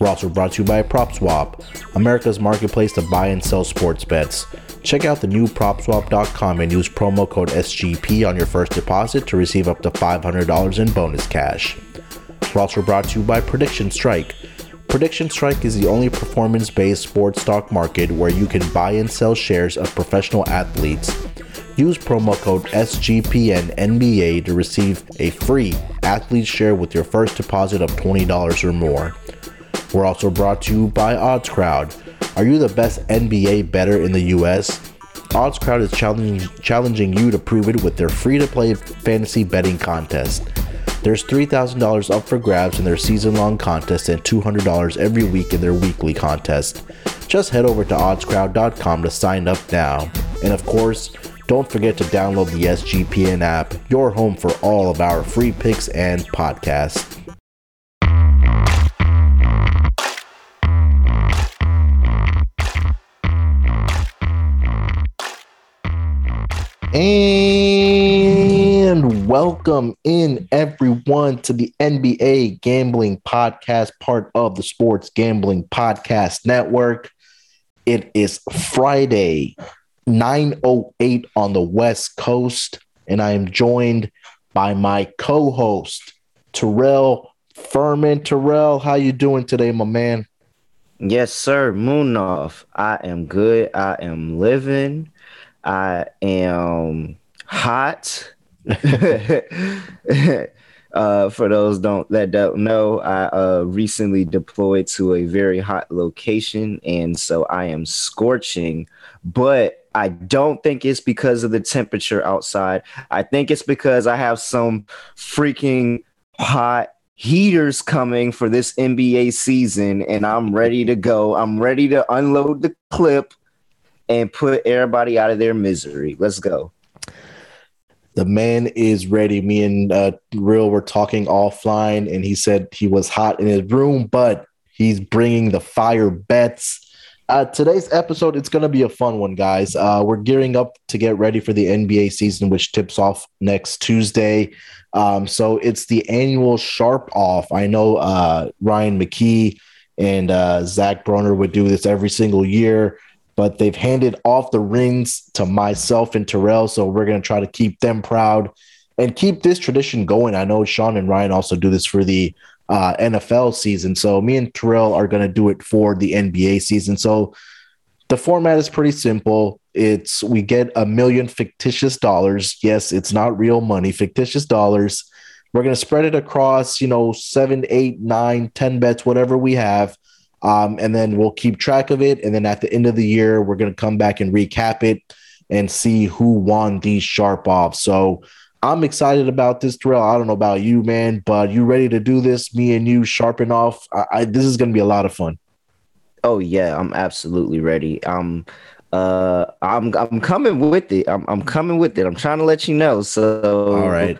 We're also brought to you by PropSwap, America's marketplace to buy and sell sports bets. Check out the new PropSwap.com and use promo code SGP on your first deposit to receive up to $500 in bonus cash. We're also brought to you by Prediction Strike. Prediction Strike is the only performance based sports stock market where you can buy and sell shares of professional athletes. Use promo code SGPNNBA to receive a free athlete share with your first deposit of $20 or more. We're also brought to you by OddsCrowd. Are you the best NBA bettor in the US? OddsCrowd is challenging, challenging you to prove it with their free to play fantasy betting contest. There's $3,000 up for grabs in their season long contest and $200 every week in their weekly contest. Just head over to oddscrowd.com to sign up now. And of course, don't forget to download the SGPN app, your home for all of our free picks and podcasts. And welcome in everyone to the NBA Gambling Podcast, part of the Sports Gambling Podcast Network. It is Friday, 9:08 on the West Coast, and I am joined by my co-host Terrell Furman. Terrell, how you doing today, my man? Yes, sir. Moon off. I am good. I am living. I am hot. uh, for those don't that don't know, I uh, recently deployed to a very hot location, and so I am scorching. But I don't think it's because of the temperature outside. I think it's because I have some freaking hot heaters coming for this NBA season, and I'm ready to go. I'm ready to unload the clip and put everybody out of their misery. Let's go. The man is ready. Me and uh, Real were talking offline, and he said he was hot in his room, but he's bringing the fire bets. Uh, today's episode, it's going to be a fun one, guys. Uh, we're gearing up to get ready for the NBA season, which tips off next Tuesday. Um, so it's the annual Sharp Off. I know uh, Ryan McKee and uh, Zach Broner would do this every single year but they've handed off the rings to myself and Terrell. So we're going to try to keep them proud and keep this tradition going. I know Sean and Ryan also do this for the uh, NFL season. So me and Terrell are going to do it for the NBA season. So the format is pretty simple. It's we get a million fictitious dollars. Yes, it's not real money, fictitious dollars. We're going to spread it across, you know, seven, eight, nine, ten bets, whatever we have. Um, and then we'll keep track of it. And then at the end of the year, we're going to come back and recap it and see who won these sharp offs. So I'm excited about this drill. I don't know about you, man, but you ready to do this? Me and you sharpen off. I, I, this is going to be a lot of fun. Oh yeah, I'm absolutely ready. Um, uh, I'm I'm coming with it. I'm I'm coming with it. I'm trying to let you know. So all right.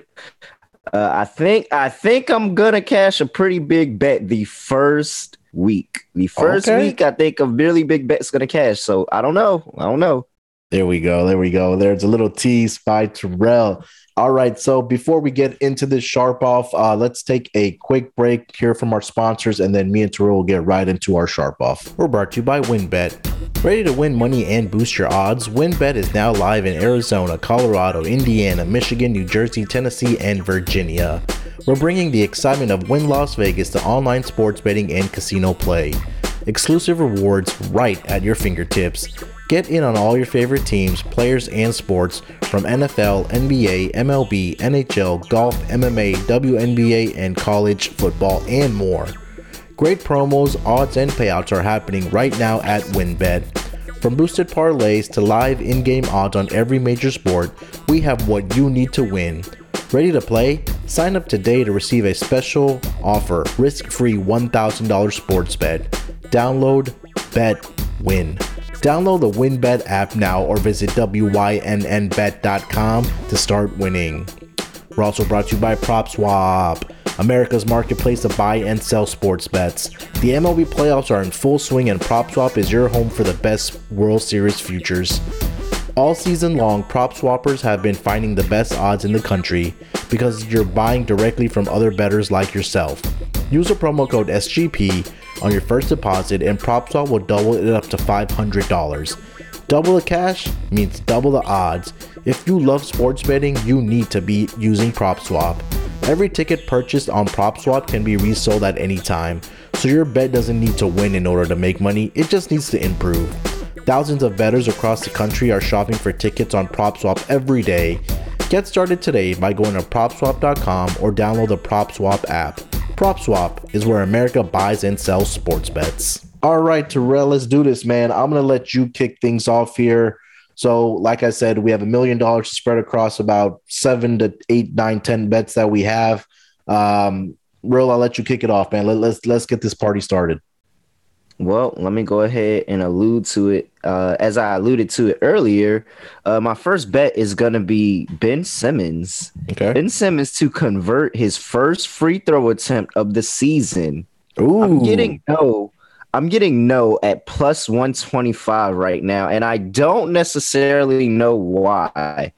Uh, I think I think I'm gonna cash a pretty big bet the first week. The first okay. week, I think a really big bet's gonna cash. So I don't know. I don't know. There we go. There we go. There's a little tease by Terrell. All right. So before we get into this sharp off, uh, let's take a quick break, hear from our sponsors, and then me and Terrell will get right into our sharp off. We're brought to you by WynnBET. Ready to win money and boost your odds? WynnBET is now live in Arizona, Colorado, Indiana, Michigan, New Jersey, Tennessee, and Virginia. We're bringing the excitement of Wynn Las Vegas to online sports betting and casino play. Exclusive rewards right at your fingertips. Get in on all your favorite teams, players, and sports from NFL, NBA, MLB, NHL, golf, MMA, WNBA, and college football, and more. Great promos, odds, and payouts are happening right now at WynnBET. From boosted parlays to live in game odds on every major sport, we have what you need to win. Ready to play? Sign up today to receive a special offer risk free $1,000 sports bet. Download, bet, win. Download the WynnBET app now or visit WYNNBet.com to start winning. We're also brought to you by PropSwap, America's marketplace to buy and sell sports bets. The MLB playoffs are in full swing, and PropSwap is your home for the best World Series futures. All season long, prop swappers have been finding the best odds in the country because you're buying directly from other bettors like yourself. Use the promo code SGP on your first deposit, and PropSwap will double it up to $500. Double the cash means double the odds. If you love sports betting, you need to be using PropSwap. Every ticket purchased on PropSwap can be resold at any time, so your bet doesn't need to win in order to make money, it just needs to improve. Thousands of bettors across the country are shopping for tickets on PropSwap every day. Get started today by going to PropSwap.com or download the PropSwap app. PropSwap is where America buys and sells sports bets. All right, Terrell, let's do this, man. I'm going to let you kick things off here. So, like I said, we have a million dollars spread across about seven to eight, nine, ten bets that we have. Um, Real, I'll let you kick it off, man. Let, let's let's get this party started. Well, let me go ahead and allude to it. Uh, as I alluded to it earlier, uh, my first bet is going to be Ben Simmons. Okay. Ben Simmons to convert his first free throw attempt of the season. Ooh. I'm getting no. I'm getting no at plus 125 right now, and I don't necessarily know why.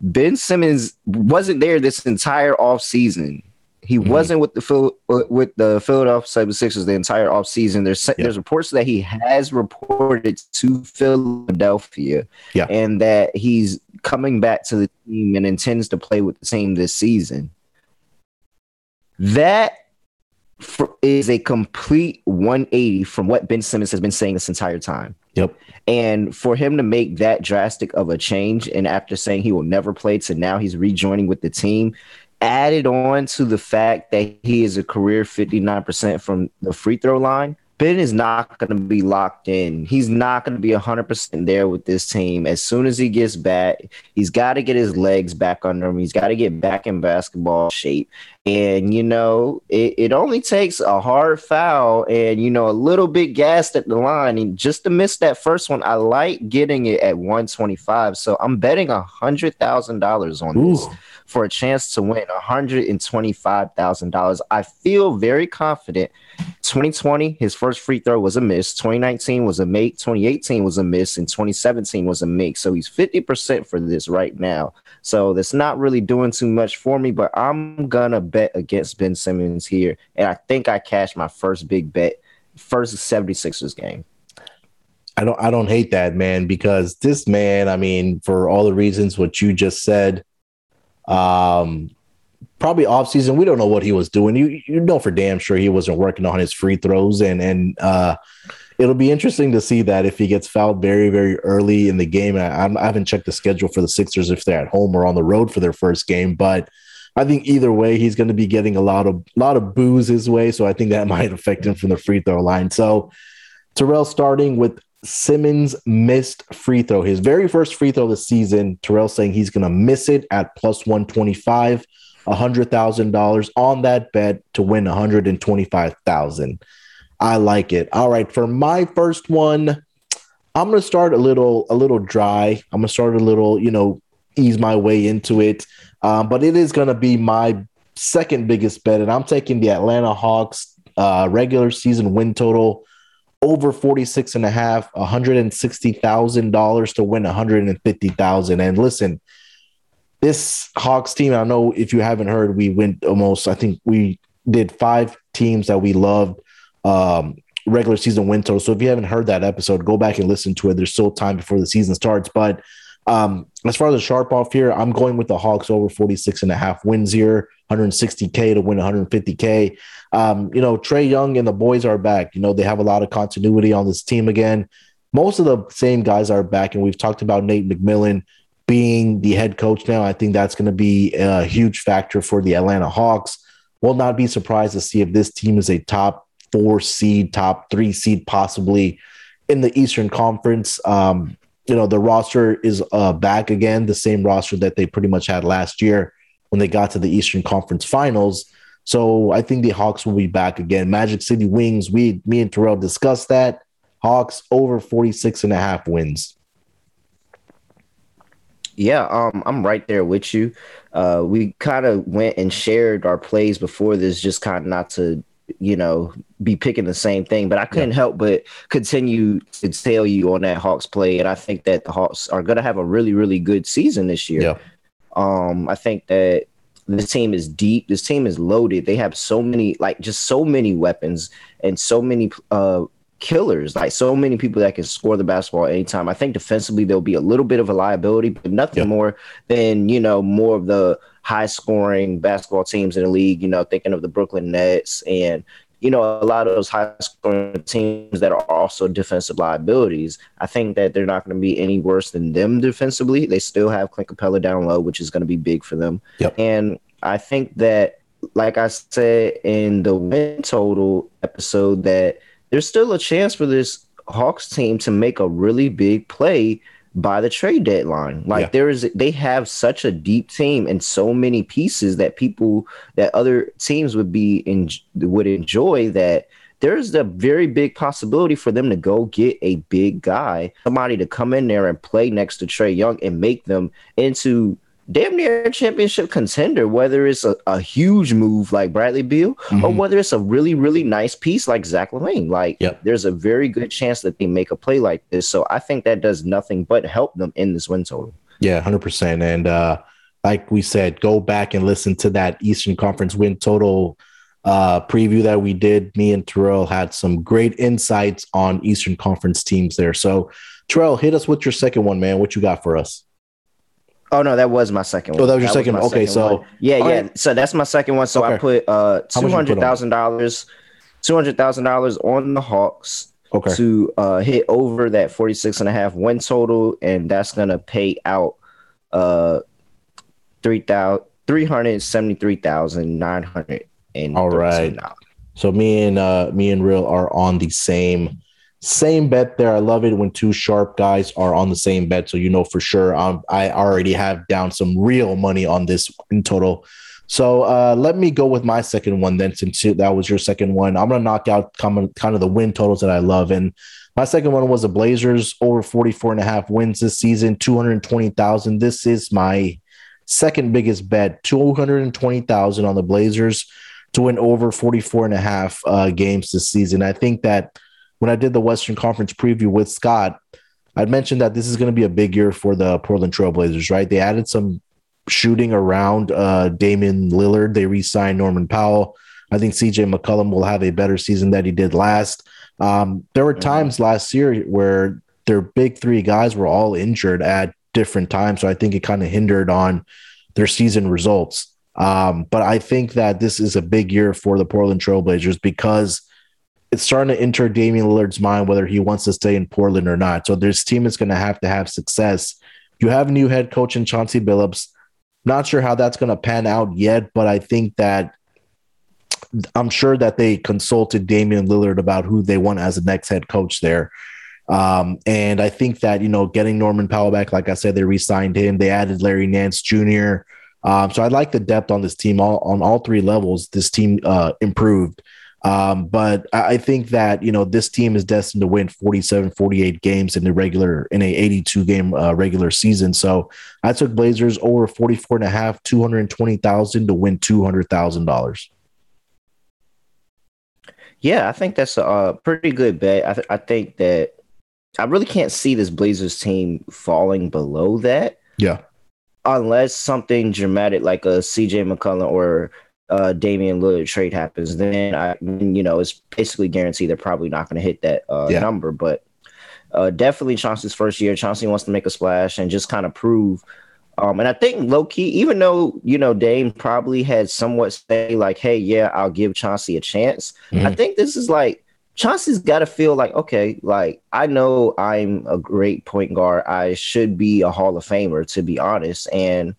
Ben Simmons wasn't there this entire off season. He mm-hmm. wasn't with the Phil, with the Philadelphia 76ers the entire offseason. There's yeah. there's reports that he has reported to Philadelphia, yeah. and that he's coming back to the team and intends to play with the team this season. That for, is a complete 180 from what Ben Simmons has been saying this entire time. Yep. And for him to make that drastic of a change, and after saying he will never play to now he's rejoining with the team, added on to the fact that he is a career 59% from the free throw line, Ben is not going to be locked in. He's not going to be 100% there with this team. As soon as he gets back, he's got to get his legs back under him. He's got to get back in basketball shape. And, you know, it, it only takes a hard foul and, you know, a little bit gassed at the line. And just to miss that first one, I like getting it at 125. So I'm betting $100,000 on Ooh. this for a chance to win $125,000. I feel very confident. 2020, his first free throw was a miss. 2019 was a make. 2018 was a miss. And 2017 was a make. So he's 50% for this right now. So that's not really doing too much for me, but I'm going to bet against Ben Simmons here. And I think I cashed my first big bet, first 76ers game. I don't I don't hate that man because this man, I mean, for all the reasons what you just said, um, probably off season. We don't know what he was doing. You you know for damn sure he wasn't working on his free throws, and and uh, it'll be interesting to see that if he gets fouled very very early in the game. I, I haven't checked the schedule for the Sixers if they're at home or on the road for their first game, but. I think either way, he's going to be getting a lot of lot of boos his way, so I think that might affect him from the free throw line. So, Terrell starting with Simmons missed free throw, his very first free throw this season. Terrell saying he's going to miss it at plus 125, $100,000 on that bet to win 125,000. I like it. All right, for my first one, I'm going to start a little a little dry. I'm going to start a little, you know, ease my way into it. Um, but it is going to be my second biggest bet and I'm taking the Atlanta Hawks uh, regular season win total over 46 and a half, $160,000 to win 150,000. And listen, this Hawks team, I know if you haven't heard, we went almost, I think we did five teams that we loved um, regular season win total. So if you haven't heard that episode, go back and listen to it. There's still time before the season starts. But um, as far as the sharp off here, I'm going with the Hawks over 46 and a half wins here, 160K to win 150K. Um, you know, Trae Young and the boys are back. You know, they have a lot of continuity on this team again. Most of the same guys are back, and we've talked about Nate McMillan being the head coach now. I think that's going to be a huge factor for the Atlanta Hawks. Will not be surprised to see if this team is a top four seed, top three seed, possibly in the Eastern Conference. Um, you know, the roster is uh, back again, the same roster that they pretty much had last year when they got to the Eastern Conference Finals. So I think the Hawks will be back again. Magic City Wings, we, me and Terrell discussed that. Hawks over 46 and a half wins. Yeah, um, I'm right there with you. Uh, we kind of went and shared our plays before this, just kind of not to, you know, be picking the same thing. But I couldn't yeah. help but continue to tell you on that Hawks play, and I think that the Hawks are going to have a really, really good season this year. Yeah. Um, I think that this team is deep. This team is loaded. They have so many, like, just so many weapons and so many uh, killers, like so many people that can score the basketball anytime. I think defensively there'll be a little bit of a liability, but nothing yep. more than you know more of the high scoring basketball teams in the league. You know, thinking of the Brooklyn Nets and you know a lot of those high scoring teams that are also defensive liabilities. I think that they're not going to be any worse than them defensively. They still have Clint Capela down low, which is going to be big for them. Yep. And I think that, like I said in the win total episode, that there's still a chance for this Hawks team to make a really big play by the trade deadline. Like yeah. there is they have such a deep team and so many pieces that people that other teams would be in would enjoy that there's a very big possibility for them to go get a big guy, somebody to come in there and play next to Trae Young and make them into damn near championship contender, whether it's a, a huge move like Bradley Beal mm-hmm. or whether it's a really, really nice piece like Zach LaVine. Like, yep. there's a very good chance that they make a play like this. So I think that does nothing but help them in this win total. Yeah, 100%. And uh, like we said, go back and listen to that Eastern Conference win total uh, preview that we did. Me and Terrell had some great insights on Eastern Conference teams there. So, Terrell, hit us with your second one, man. What you got for us? Oh no, that was my second one. Oh, that was your that second. Was okay, second so one. yeah, yeah. Right. So that's my second one. So okay. I put uh two hundred thousand dollars, two hundred thousand dollars on the Hawks. Okay. To uh, hit over that 46 and a half win total, and that's gonna pay out uh three thousand three hundred seventy three thousand nine hundred and all right. So me and uh me and Real are on the same same bet there. I love it when two sharp guys are on the same bet. So you know for sure um, I already have down some real money on this in total. So uh, let me go with my second one then, since that was your second one. I'm going to knock out kind of the win totals that I love. And my second one was the Blazers over 44 and a half wins this season, 220,000. This is my second biggest bet, 220,000 on the Blazers to win over 44 and a half uh, games this season. I think that when I did the Western Conference preview with Scott, I'd mentioned that this is going to be a big year for the Portland Trailblazers, right? They added some shooting around uh, Damian Lillard. They re-signed Norman Powell. I think CJ McCollum will have a better season that he did last. Um, there were mm-hmm. times last year where their big three guys were all injured at different times, so I think it kind of hindered on their season results. Um, but I think that this is a big year for the Portland Trailblazers because – it's starting to enter Damian Lillard's mind whether he wants to stay in Portland or not. So this team is going to have to have success. You have a new head coach in Chauncey Billups. Not sure how that's going to pan out yet, but I think that I'm sure that they consulted Damian Lillard about who they want as the next head coach there. Um, and I think that, you know, getting Norman Powell back, like I said, they re signed him, they added Larry Nance Jr. Um, so I like the depth on this team all, on all three levels. This team uh, improved. Um, but I think that, you know, this team is destined to win 47, 48 games in the regular, in a 82 game uh, regular season. So I took Blazers over 44 and a half, 220,000 to win $200,000. Yeah, I think that's a pretty good bet. I, th- I think that I really can't see this Blazers team falling below that. Yeah. Unless something dramatic like a CJ McCollum or uh, Damian Lillard trade happens, then I, you know, it's basically guaranteed they're probably not going to hit that uh, yeah. number. But uh, definitely Chauncey's first year. Chauncey wants to make a splash and just kind of prove. Um, and I think low key, even though you know Dame probably had somewhat say like, "Hey, yeah, I'll give Chauncey a chance." Mm-hmm. I think this is like Chauncey's got to feel like, okay, like I know I'm a great point guard. I should be a Hall of Famer, to be honest. And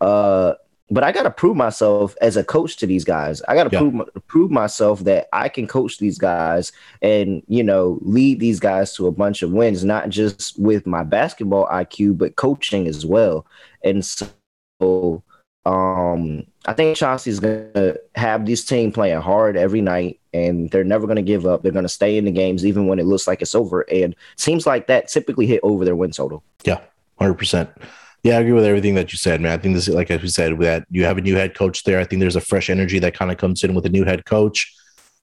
uh, but I got to prove myself as a coach to these guys. I got to yeah. prove prove myself that I can coach these guys and you know lead these guys to a bunch of wins, not just with my basketball IQ, but coaching as well. And so Um, I think Chauncey's gonna have this team playing hard every night, and they're never gonna give up. They're gonna stay in the games even when it looks like it's over. And teams like that typically hit over their win total. Yeah, hundred percent. Yeah, I agree with everything that you said, man. I think this, is, like as we said, that you have a new head coach there. I think there's a fresh energy that kind of comes in with a new head coach.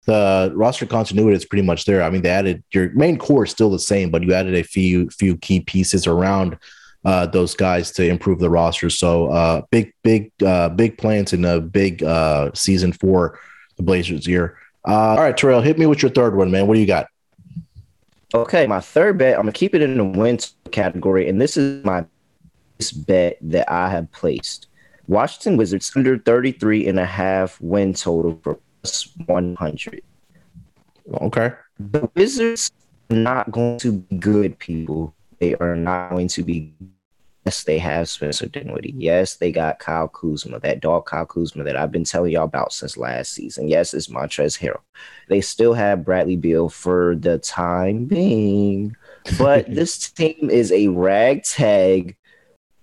The roster continuity is pretty much there. I mean, they added your main core is still the same, but you added a few few key pieces around uh, those guys to improve the roster. So uh, big, big, uh, big plans in a big uh, season for the Blazers here. Uh, all right, Terrell, hit me with your third one, man. What do you got? Okay, my third bet, I'm gonna keep it in the wins category, and this is my bet that I have placed. Washington Wizards under 33 and a half win total for plus 100. Okay. The Wizards are not going to be good, people. They are not going to be Yes, they have Spencer Dinwiddie. Yes, they got Kyle Kuzma, that dog Kyle Kuzma that I've been telling y'all about since last season. Yes, it's Montrezl Harrell. They still have Bradley Beal for the time being, but this team is a ragtag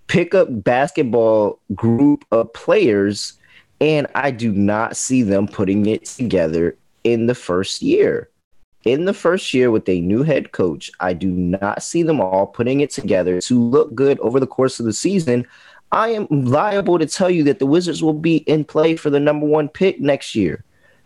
pickup basketball group of players, and I do not see them putting it together in the first year in the first year with a new head coach, I do not see them all putting it together to look good over the course of the season. I am liable to tell you that the Wizards will be in play for the number one pick next year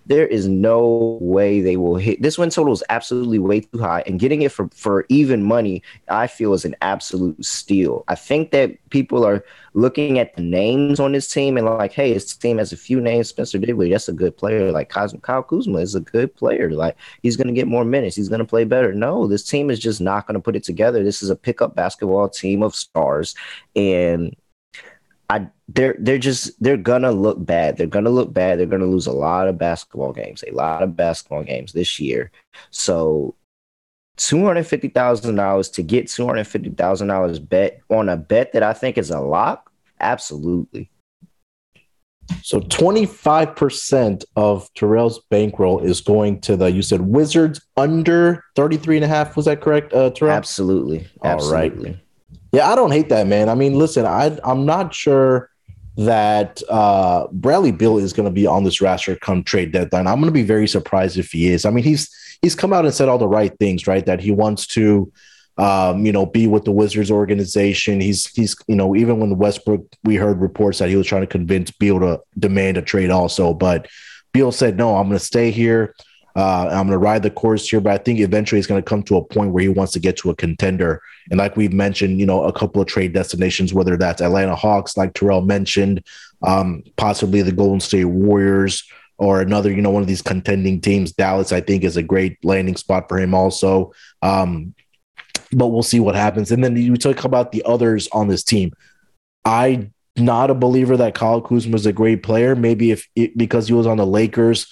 there is no way they will hit this win total is absolutely way too high and getting it for for even money i feel is an absolute steal. I think that people are looking at the names on this team and like hey this team has a few names spencer Dinwiddie, that's a good player. Like kyle kuzma is a good player. Like he's going to get more minutes. He's going to play better. No this team is just not going to put it together. This is a pickup basketball team of stars and I they're they're just they're gonna look bad. They're gonna look bad. They're gonna lose a lot of basketball games, a lot of basketball games this year. So two hundred fifty thousand dollars to get two hundred fifty thousand dollars bet on a bet that I think is a lock. Absolutely. So 25% of Terrell's bankroll is going to the, you said Wizards under 33 and a half. Was that correct, uh, Terrell? Absolutely. Absolutely. All right. Yeah, I don't hate that, man. I mean, listen, I I'm not sure that uh, Bradley Beal is going to be on this roster come trade deadline. I'm going to be very surprised if he is. I mean, he's he's come out and said all the right things, right? That he wants to, um, you know, be with the Wizards organization. He's he's you know, even when Westbrook, we heard reports that he was trying to convince Beal to demand a trade also, but Beal said no, I'm going to stay here. Uh, I'm going to ride the course here, but I think eventually he's going to come to a point where he wants to get to a contender. And like we've mentioned, you know, a couple of trade destinations, whether that's Atlanta Hawks, like Terrell mentioned, um, possibly the Golden State Warriors, or another, you know, one of these contending teams. Dallas, I think, is a great landing spot for him also. Um, but we'll see what happens. And then you talk about the others on this team. I not a believer that Kyle Kuzma is a great player. Maybe if it, because he was on the Lakers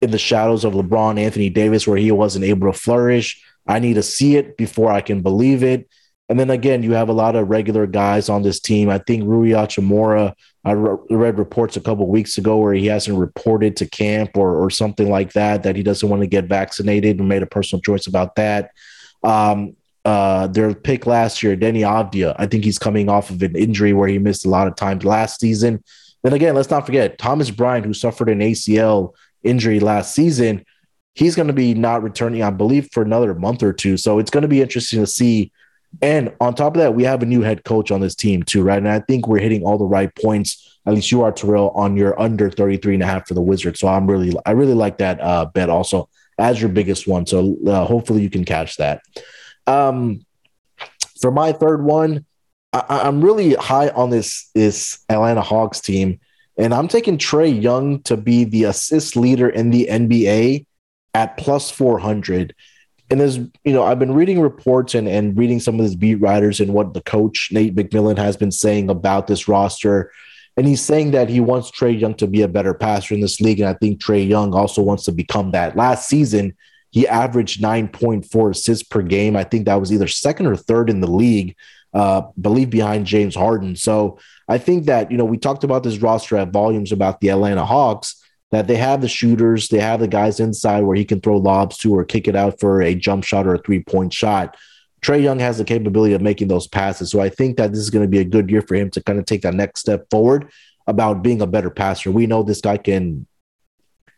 in the shadows of LeBron, Anthony Davis, where he wasn't able to flourish. I need to see it before I can believe it. And then again, you have a lot of regular guys on this team. I think Rui Hachimura, I read reports a couple weeks ago where he hasn't reported to camp or, or something like that, that he doesn't want to get vaccinated and made a personal choice about that. Um, uh, their pick last year, Deni Avdija, I think he's coming off of an injury where he missed a lot of times last season. Then again, let's not forget Thomas Bryant, who suffered an ACL injury last season. He's going to be not returning, I believe, for another month or two. So it's going to be interesting to see. And on top of that, we have a new head coach on this team too, right? And I think we're hitting all the right points. At least you are, Terrell, on your under 33 and a half for the Wizards. So I'm really, I really like that uh, bet also as your biggest one. So uh, hopefully you can catch that. Um, for my third one, I, am really high on this this Atlanta Hawks team. And I'm taking Trae Young to be the assist leader in the NBA at plus 400. And there's, you know, I've been reading reports and, and reading some of these beat writers and what the coach, Nate McMillan, has been saying about this roster. And he's saying that he wants Trae Young to be a better passer in this league. And I think Trae Young also wants to become that. Last season, he averaged 9.4 assists per game. I think that was either second or third in the league, uh, believe behind James Harden. So I think that, you know, we talked about this roster at volumes about the Atlanta Hawks, that they have the shooters, they have the guys inside where he can throw lobs to or kick it out for a jump shot or a three point shot. Trae Young has the capability of making those passes. So I think that this is going to be a good year for him to kind of take that next step forward. about being a better passer. We know this guy can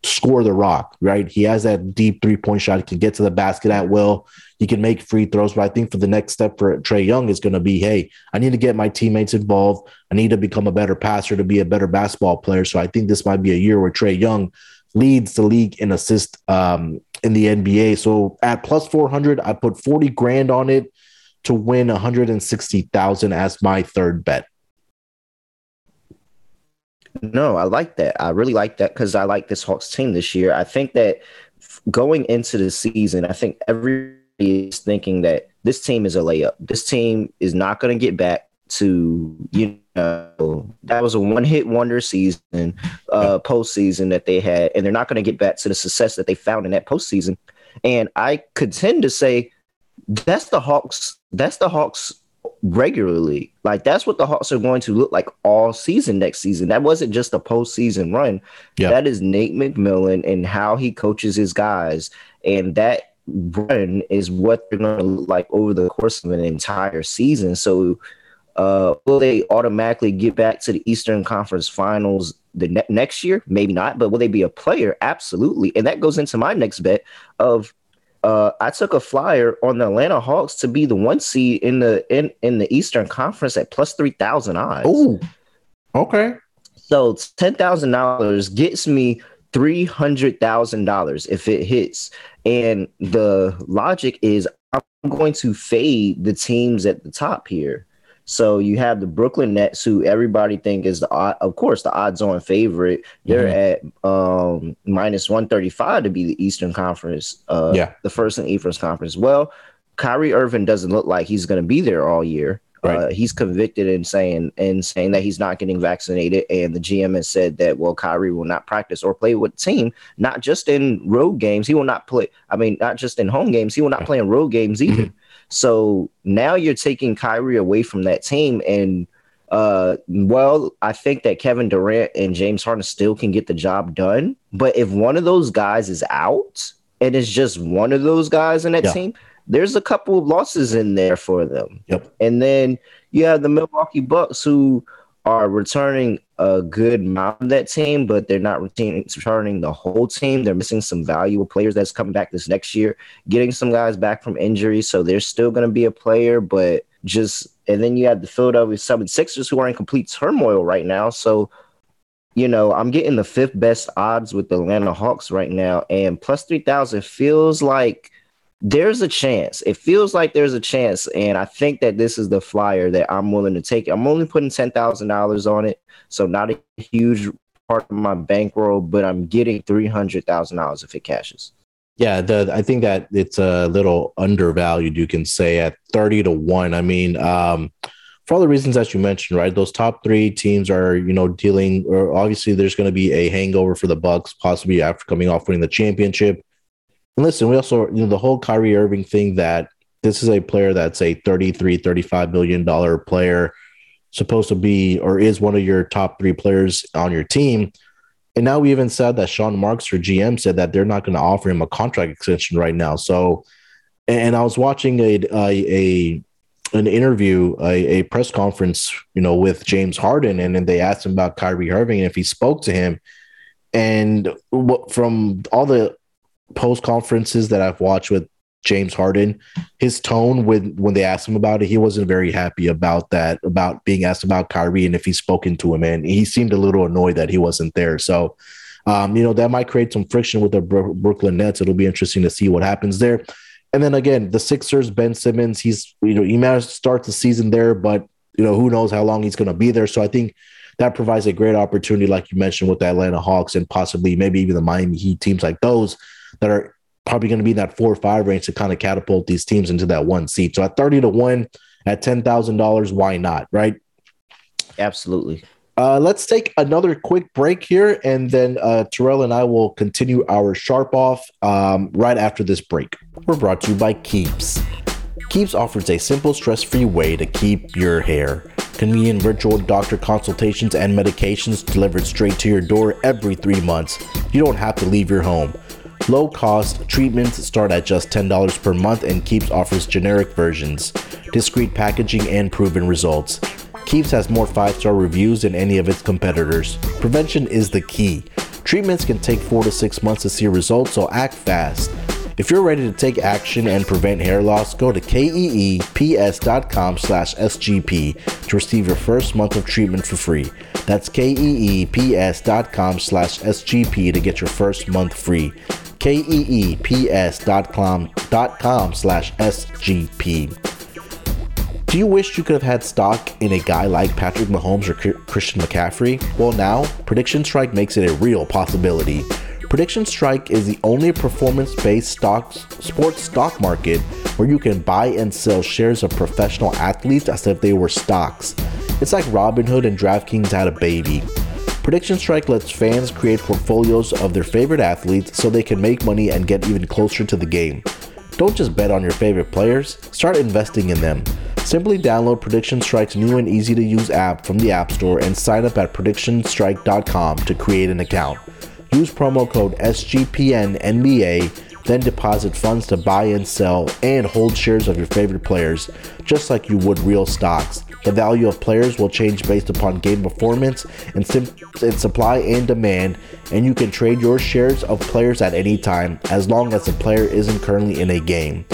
score the rock, right? He has that deep three point shot. He can get to the basket at will. He can make free throws. But I think for the next step for Trae Young is going to be, hey, I need to get my teammates involved. I need to become a better passer to be a better basketball player. So I think this might be a year where Trae Young leads the league in assist um, in the NBA. So at plus 400, I put 40 grand on it to win 160,000 as my third bet. No, I like that. I really like that because I like this Hawks team this year. I think that going into the season, I think everybody is thinking that this team is a layup. This team is not going to get back to you know that was a one hit wonder season, uh, postseason that they had, and they're not going to get back to the success that they found in that postseason. And I contend to say that's the Hawks. That's the Hawks regularly. Like that's what the Hawks are going to look like all season next season. That wasn't just a postseason run. Yeah. That is Nate McMillan and how he coaches his guys. And that run is what they're going to look like over the course of an entire season. So uh, will they automatically get back to the Eastern Conference Finals the ne- next year? Maybe not, but will they be a player? Absolutely. And that goes into my next bet of uh, I took a flyer on the Atlanta Hawks to be the one seed in the in, in the Eastern Conference at plus three thousand odds. Oh, okay. So ten thousand dollars gets me three hundred thousand dollars if it hits. And the logic is I'm going to fade the teams at the top here. So you have the Brooklyn Nets, who everybody think is the of course the odds-on favorite. They're mm-hmm. at um, minus one thirty-five to be the Eastern Conference. Uh, yeah, the first in Eastern Conference. Well, Kyrie Irving doesn't look like he's going to be there all year. Right. Uh, he's convicted in saying in saying that he's not getting vaccinated, and the GM has said that well, Kyrie will not practice or play with the team, not just in road games. He will not play. I mean, not just in home games. He will not play in road games either. So now you're taking Kyrie away from that team. And uh, well, I think that Kevin Durant and James Harden still can get the job done. But if one of those guys is out and it's just one of those guys in that yeah. team, there's a couple of losses in there for them. Yep. And then you have the Milwaukee Bucks who are returning a good amount of that team, but they're not returning the whole team. They're missing some valuable players that's coming back this next year, getting some guys back from injury. So they're still going to be a player, but just, and then you have the Philadelphia 76ers who are in complete turmoil right now. So, you know, I'm getting the fifth best odds with the Atlanta Hawks right now, and plus 3,000 feels like there's a chance. It feels like there's a chance, and I think that this is the flyer that I'm willing to take. I'm only putting ten thousand dollars on it, so not a huge part of my bankroll, but I'm getting three hundred thousand dollars if it cashes. Yeah, the, I think that it's a little undervalued. You can say at thirty to one. I mean, um, for all the reasons that you mentioned, right? Those top three teams are, you know, dealing. Or obviously, there's going to be a hangover for the Bucks, possibly after coming off winning the championship. Listen, we also, you know, the whole Kyrie Irving thing that this is a player that's a 33, 35 million dollar player, supposed to be or is one of your top three players on your team. And now we even said that Sean Marks for GM said that they're not going to offer him a contract extension right now. So, and I was watching a a, a an interview, a, a, press conference, you know, with James Harden, and then they asked him about Kyrie Irving and if he spoke to him. And what, from all the post conferences that I've watched with James Harden, his tone when when they asked him about it, he wasn't very happy about that, about being asked about Kyrie and if he's spoken to him, and he seemed a little annoyed that he wasn't there. So, um, you know, that might create some friction with the Brooklyn Nets. It'll be interesting to see what happens there. And then again, the Sixers, Ben Simmons, he's you know he managed to start the season there, but you know who knows how long he's going to be there. So I think that provides a great opportunity, like you mentioned, with the Atlanta Hawks and possibly maybe even the Miami Heat teams like those that are probably going to be in that four or five range to kind of catapult these teams into that one seat. So at 30 to one, at $10,000, why not? Right. Absolutely. Uh, let's take another quick break here, and then uh, Terrell and I will continue our sharp off um, right after this break. We're brought to you by Keeps. Keeps offers a simple, stress free way to keep your hair. Convenient virtual doctor consultations and medications delivered straight to your door every three months. You don't have to leave your home. Low cost treatments start at just $10 per month and Keeps offers generic versions, discreet packaging, and proven results. Keeps has more 5 star reviews than any of its competitors. Prevention is the key. Treatments can take 4 to 6 months to see results, so act fast. If you're ready to take action and prevent hair loss, go to keeps.com slash SGP to receive your first month of treatment for free. That's keeps.com slash SGP to get your first month free. keeps.com slash SGP. Do you wish you could have had stock in a guy like Patrick Mahomes or Christian McCaffrey? Well, now, Prediction Strike makes it a real possibility. Prediction Strike is the only performance based sports stock market where you can buy and sell shares of professional athletes as if they were stocks. It's like Robinhood and DraftKings had a baby. Prediction Strike lets fans create portfolios of their favorite athletes so they can make money and get even closer to the game. Don't just bet on your favorite players, start investing in them. Simply download Prediction Strike's new and easy to use app from the App Store and sign up at PredictionStrike.com to create an account. Use promo code SGPNNBA, then deposit funds to buy and sell and hold shares of your favorite players, just like you would real stocks. The value of players will change based upon game performance and, sim- and supply and demand, and you can trade your shares of players at any time as long as the player isn't currently in a game.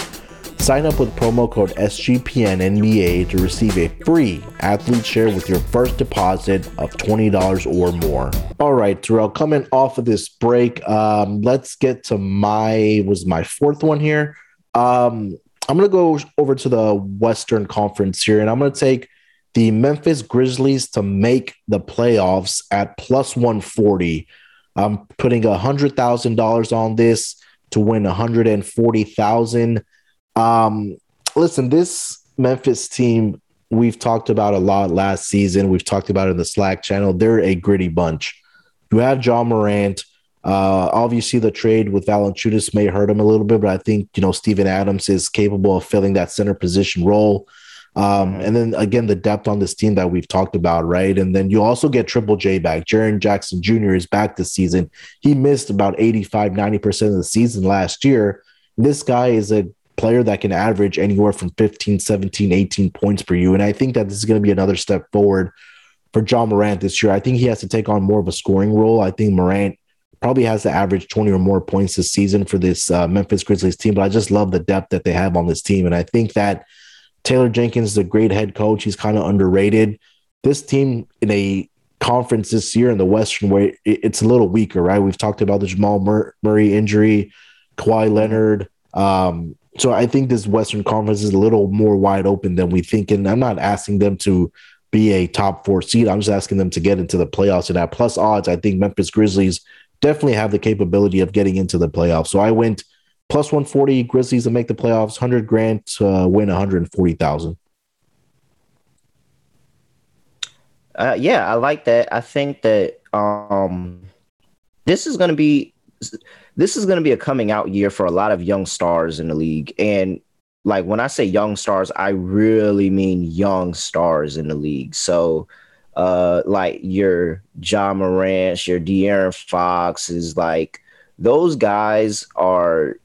Sign up with promo code SGPNNBA to receive a free athlete share with your first deposit of $20 or more. All right, Terrell, coming off of this break, um, let's get to my was my fourth one here. Um, I'm gonna go over to the Western Conference here, and I'm gonna take the Memphis Grizzlies to make the playoffs at plus 140. I'm putting $100,000 on this to win 140,000. Um, listen, this Memphis team we've talked about a lot last season. We've talked about it in the Slack channel. They're a gritty bunch. You have Ja Morant. Uh, obviously, the trade with Valanciunas may hurt him a little bit, but I think you know Steven Adams is capable of filling that center position role. Um, and then again, the depth on this team that we've talked about, right? And then you also get Triple J back. Jaren Jackson Jr. is back this season. He missed about 85, 90% of the season last year. This guy is a player that can average anywhere from 15, 17, 18 points per you. And I think that this is going to be another step forward for Ja Morant this year. I think he has to take on more of a scoring role. I think Morant probably has to average 20 or more points this season for this uh, Memphis Grizzlies team. But I just love the depth that they have on this team. And I think that Taylor Jenkins is a great head coach. He's kind of underrated. This team in a conference this year in the Western way, it's a little weaker, right? We've talked about the Jamal Murray injury, Kawhi Leonard. Um, so I think this Western Conference is a little more wide open than we think. And I'm not asking them to be a top four seed. I'm just asking them to get into the playoffs. And at plus odds, I think Memphis Grizzlies definitely have the capability of getting into the playoffs. So I went – plus 140 Grizzlies to make the playoffs, 100 grand to win 140,000. Uh, yeah, I like that. I think that um, this is going to be this is going to be a coming out year for a lot of young stars in the league. And like when I say young stars, I really mean young stars in the league. So uh, like your Ja Morant, your De'Aaron Fox is like those guys are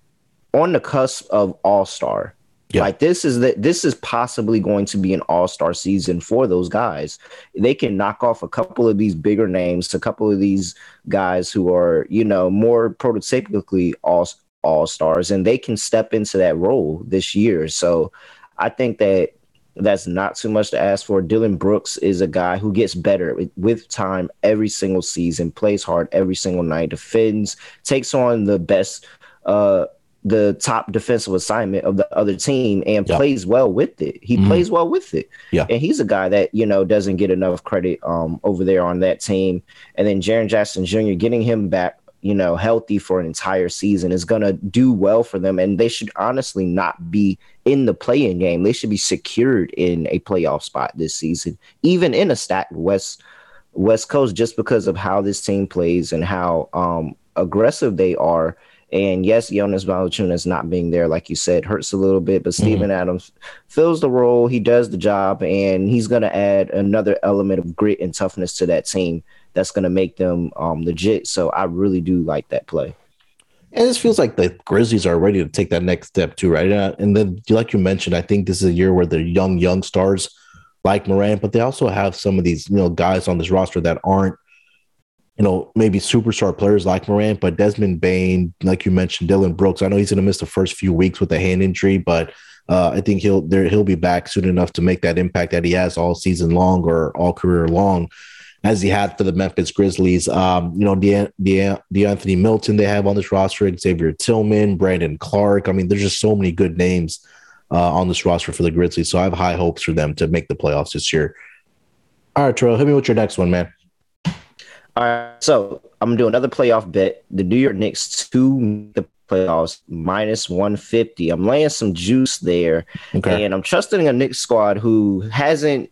on the cusp of all star. Yeah. Like this is that this is possibly going to be an all-star season for those guys. They can knock off a couple of these bigger names, a couple of these guys who are, you know, more prototypically all all-stars and they can step into that role this year. So I think that that's not too much to ask for. Dillon Brooks is a guy who gets better with time every single season, plays hard every single night, defends, takes on the best uh the top defensive assignment of the other team and yep. plays well with it. He mm-hmm. plays well with it. Yeah. And he's a guy that, you know, doesn't get enough credit um, over there on that team. And then Jaren Jackson Jr., getting him back, you know, healthy for an entire season is going to do well for them. And they should honestly not be in the playing game. They should be secured in a playoff spot this season, even in a stacked West West Coast, just because of how this team plays and how um, aggressive they are and yes, Jonas Valanciunas not being there, like you said, hurts a little bit. But mm-hmm. Adams fills the role. He does the job, and he's going to add another element of grit and toughness to that team that's going to make them um, legit. So I really do like that play. And this feels like the Grizzlies are ready to take that next step too, right? Uh, and then, like you mentioned, I think this is a year where the young young stars like Morant, but they also have some of these, you know, guys on this roster that aren't, you know, maybe superstar players like Morant, but Desmond Bane, like you mentioned, Dillon Brooks. I know he's going to miss the first few weeks with a hand injury, but uh, I think he'll there he'll be back soon enough to make that impact that he has all season long or all career long, as he had for the Memphis Grizzlies. Um, you know, the the De'Anthony Melton they have on this roster, Xavier Tillman, Brandon Clarke. I mean, there's just so many good names uh, on this roster for the Grizzlies. So I have high hopes for them to make the playoffs this year. All right, Terrell, hit me with your next one, man. All right, so I'm gonna do another playoff bet. The New York Knicks to the playoffs minus 150. I'm laying some juice there, okay. and I'm trusting a Knicks squad who hasn't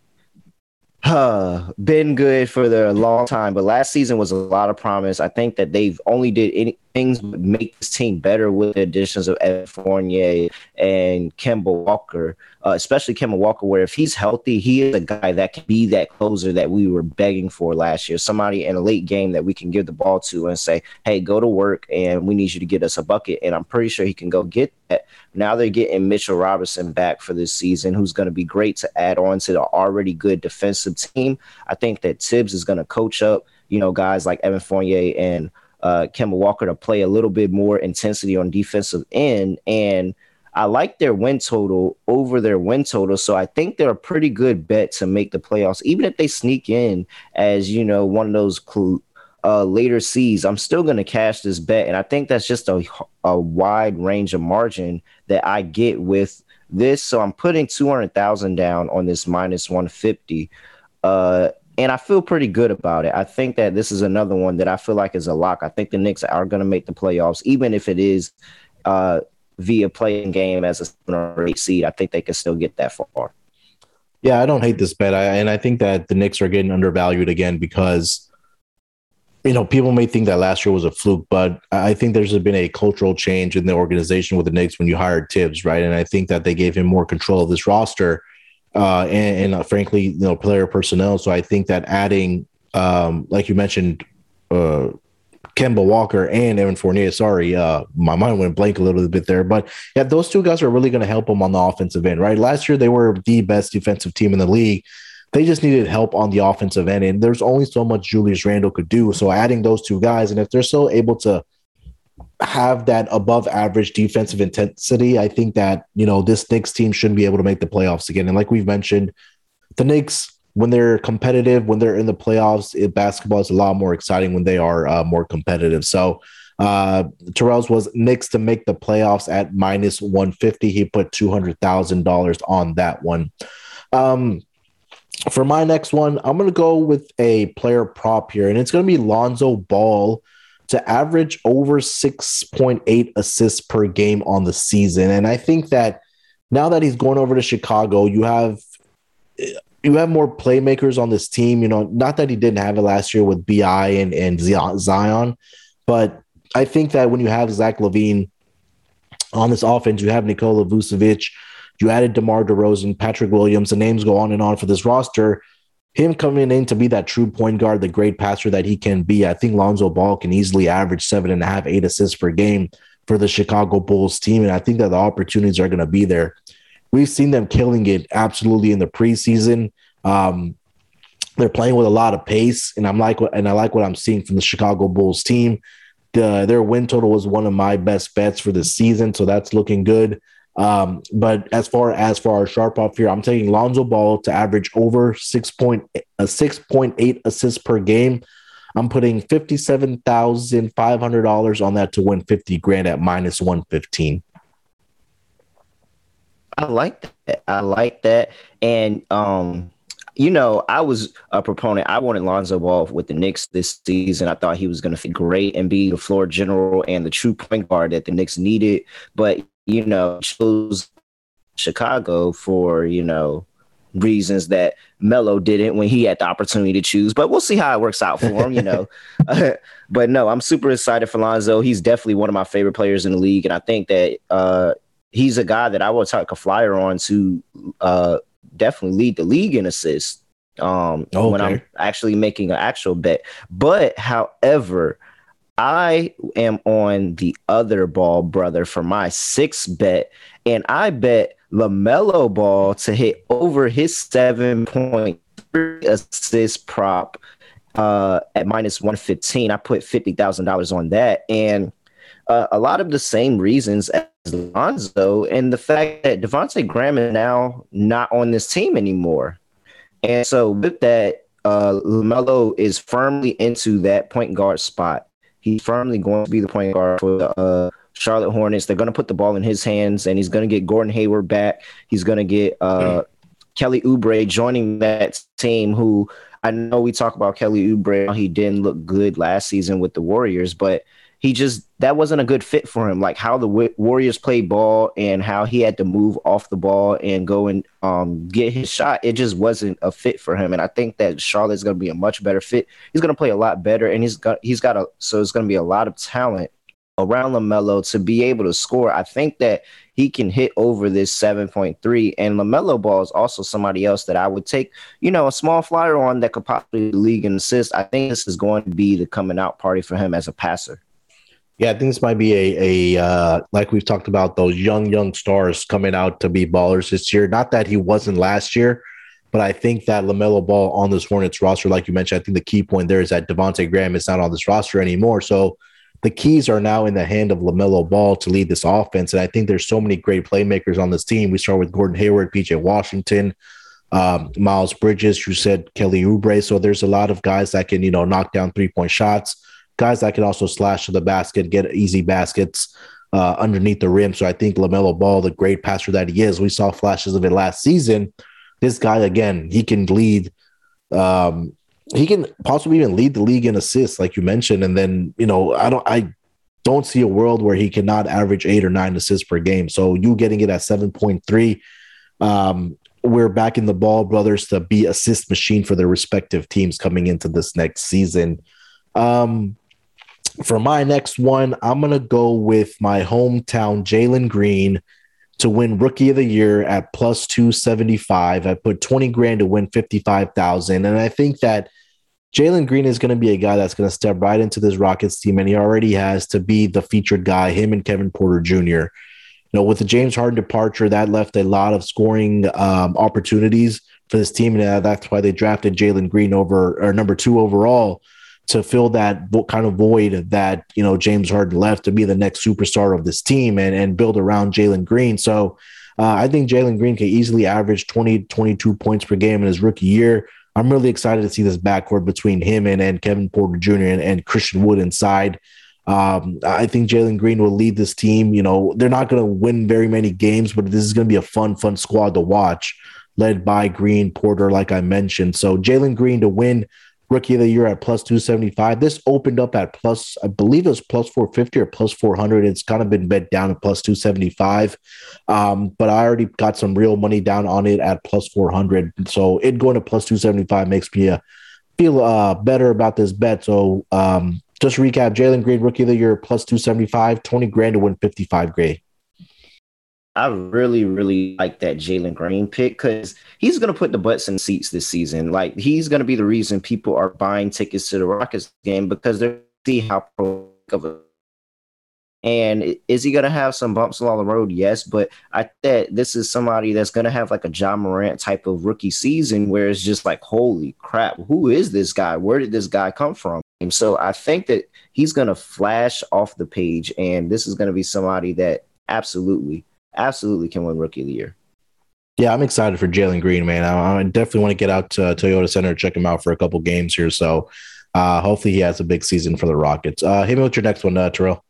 uh, been good for the long time, but last season was a lot of promise. I think that they've only did any, things would make this team better with the additions of Evan Fournier and Kemba Walker, uh, especially Kemba Walker, where if he's healthy, he is a guy that can be that closer that we were begging for last year. Somebody in a late game that we can give the ball to and say, hey, go to work and we need you to get us a bucket. And I'm pretty sure he can go get that. Now they're getting Mitchell Robinson back for this season, who's going to be great to add on to the already good defensive team. I think that Thibs is going to coach up, you know, guys like Evan Fournier and uh, Kemba Walker to play a little bit more intensity on defensive end. And I like their win total over their win total. So I think they're a pretty good bet to make the playoffs, even if they sneak in as, you know, one of those cl- uh, later seeds. I'm still going to cash this bet. And I think that's just a, a wide range of margin that I get with this. So I'm putting 200,000 down on this minus 150. Uh, and I feel pretty good about it. I think that this is another one that I feel like is a lock. I think the Knicks are going to make the playoffs, even if it is uh, via playing game as a seven or eight seed. I think they can still get that far. Yeah, I don't hate this bet, I, and I think that the Knicks are getting undervalued again because you know people may think that last year was a fluke, but I think there's been a cultural change in the organization with the Knicks when you hired Thibs, right? And I think that they gave him more control of this roster uh, and, and uh, frankly, you know, player personnel. So I think that adding, um, like you mentioned, uh, Kemba Walker and Evan Fournier. Sorry, uh, my mind went blank a little bit there, but yeah, those two guys are really going to help them on the offensive end, right? Last year they were the best defensive team in the league. They just needed help on the offensive end, and there's only so much Julius Randle could do. So adding those two guys, and if they're still able to have that above average defensive intensity, I think that, you know, this Knicks team shouldn't be able to make the playoffs again. And like we've mentioned, the Knicks, when they're competitive, when they're in the playoffs, it, basketball is a lot more exciting when they are uh, more competitive. So, uh, Terrell's was Knicks to make the playoffs at minus 150. He put $200,000 on that one. Um, for my next one, I'm going to go with a player prop here, and it's going to be Lonzo Ball to average over 6.8 assists per game on the season. And I think that now that he's going over to Chicago, you have you have more playmakers on this team. You know, not that he didn't have it last year with Bi and and Zion, but I think that when you have Zach LaVine on this offense, you have Nikola Vucevic, you added DeMar DeRozan, Patrick Williams, the names go on and on for this roster him coming in to be that true point guard, the great passer that he can be, I think Lonzo Ball can easily average seven and a half, eight assists per game for the Chicago Bulls team. And I think that the opportunities are going to be there. We've seen them killing it absolutely in the preseason. Um, they're playing with a lot of pace, and I'm like, and I like what I'm seeing from the Chicago Bulls team. The, their win total was one of my best bets for the season, so that's looking good. Um, but as far as for our sharp off here, I'm taking Lonzo Ball to average over six point a six point eight assists per game. I'm putting fifty seven thousand five hundred dollars on that to win fifty grand at minus one fifteen. I like that. I like that, and um, you know, I was a proponent. I wanted Lonzo Ball with the Knicks this season. I thought he was going to fit great and be the floor general and the true point guard that the Knicks needed. But you know, chose Chicago for, you know, reasons that Melo didn't when he had the opportunity to choose. But we'll see how it works out for him, you know. but no, I'm super excited for Lonzo. He's definitely one of my favorite players in the league. And I think that uh, he's a guy that I will take a flyer on to uh, definitely lead the league in assists um, okay. when I'm actually making an actual bet. But however, I am on the other ball brother for my sixth bet, and I bet LaMelo Ball to hit over his 7.3 assist prop uh, at minus 115. I put $50,000 on that. And uh, a lot of the same reasons as Lonzo and the fact that Devonte Graham is now not on this team anymore. And so with that, uh, LaMelo is firmly into that point guard spot. He's firmly going to be the point guard for the uh, Charlotte Hornets. They're going to put the ball in his hands, and he's going to get Gordon Hayward back. He's going to get uh, Kelly Oubre joining that team, who I know we talk about Kelly Oubre. He didn't look good last season with the Warriors, but he just that wasn't a good fit for him. Like how the Warriors play ball and how he had to move off the ball and go and um, get his shot. It just wasn't a fit for him. And I think that Charlotte's going to be a much better fit. He's going to play a lot better, and he's got he's got a so it's going to be a lot of talent around LaMelo to be able to score. I think that he can hit over this 7.3. And LaMelo Ball is also somebody else that I would take, you know, a small flyer on that could possibly league and assist. I think this is going to be the coming out party for him as a passer. Yeah, I think this might be a a uh, like we've talked about those young young stars coming out to be ballers this year. Not that he wasn't last year, but I think that Lamelo Ball on this Hornets roster, like you mentioned, I think the key point there is that Devonte Graham is not on this roster anymore. So the keys are now in the hand of Lamelo Ball to lead this offense, and I think there's so many great playmakers on this team. We start with Gordon Hayward, PJ Washington, um, Miles Bridges. You said Kelly Oubre. So there's a lot of guys that can you know knock down three point shots guys that can also slash to the basket, get easy baskets uh, underneath the rim. So I think LaMelo Ball, the great passer that he is, we saw flashes of it last season. This guy, again, he can lead. Um, he can possibly even lead the league in assists, like you mentioned. And then, you know, I don't, I don't see a world where he cannot average eight or nine assists per game. So you getting it at 7.3, um, we're backing the ball brothers to be assist machine for their respective teams coming into this next season. Um, for my next one, I'm going to go with my hometown Jalen Green to win Rookie of the Year at plus 275. I put 20 grand to win 55,000. And I think that Jalen Green is going to be a guy that's going to step right into this Rockets team, and he already has to be the featured guy, him and Kevin Porter Jr. You know, with the James Harden departure, that left a lot of scoring um, opportunities for this team, and that's why they drafted Jalen Green over or number two overall to fill that kind of void that you know James Harden left to be the next superstar of this team and and build around Jalen Green. So uh, I think Jalen Green can easily average 20, 22 points per game in his rookie year. I'm really excited to see this backcourt between him and, and Kevin Porter Jr. and, and Christian Wood inside. Um, I think Jalen Green will lead this team. You know, they're not going to win very many games, but this is going to be a fun, fun squad to watch, led by Green, Porter, like I mentioned. So Jalen Green to win rookie of the year at plus 275. This opened up at plus, I believe it was plus 450 or plus 400. It's kind of been bet down at plus 275. Um, but I already got some real money down on it at plus 400. So it going to plus 275 makes me uh, feel uh, better about this bet. So um, just recap Jalen Green, rookie of the year, plus 275, 20 grand to win 55 grand. I really, really like that Jalen Green pick because he's going to put the butts in seats this season. Like he's going to be the reason people are buying tickets to the Rockets game because they see how pro of a. And is he going to have some bumps along the road? Yes, but I bet this is somebody that's going to have like a Ja Morant type of rookie season where it's just like, holy crap, who is this guy? Where did this guy come from? And so I think that he's going to flash off the page, and this is going to be somebody that absolutely absolutely can win Rookie of the Year. Yeah, I'm excited for Jalen Green, man. I, I, definitely want to get out to Toyota Center check him out for a couple games here. So uh, hopefully he has a big season for the Rockets. Uh, hit me with your next one, uh, Terrell.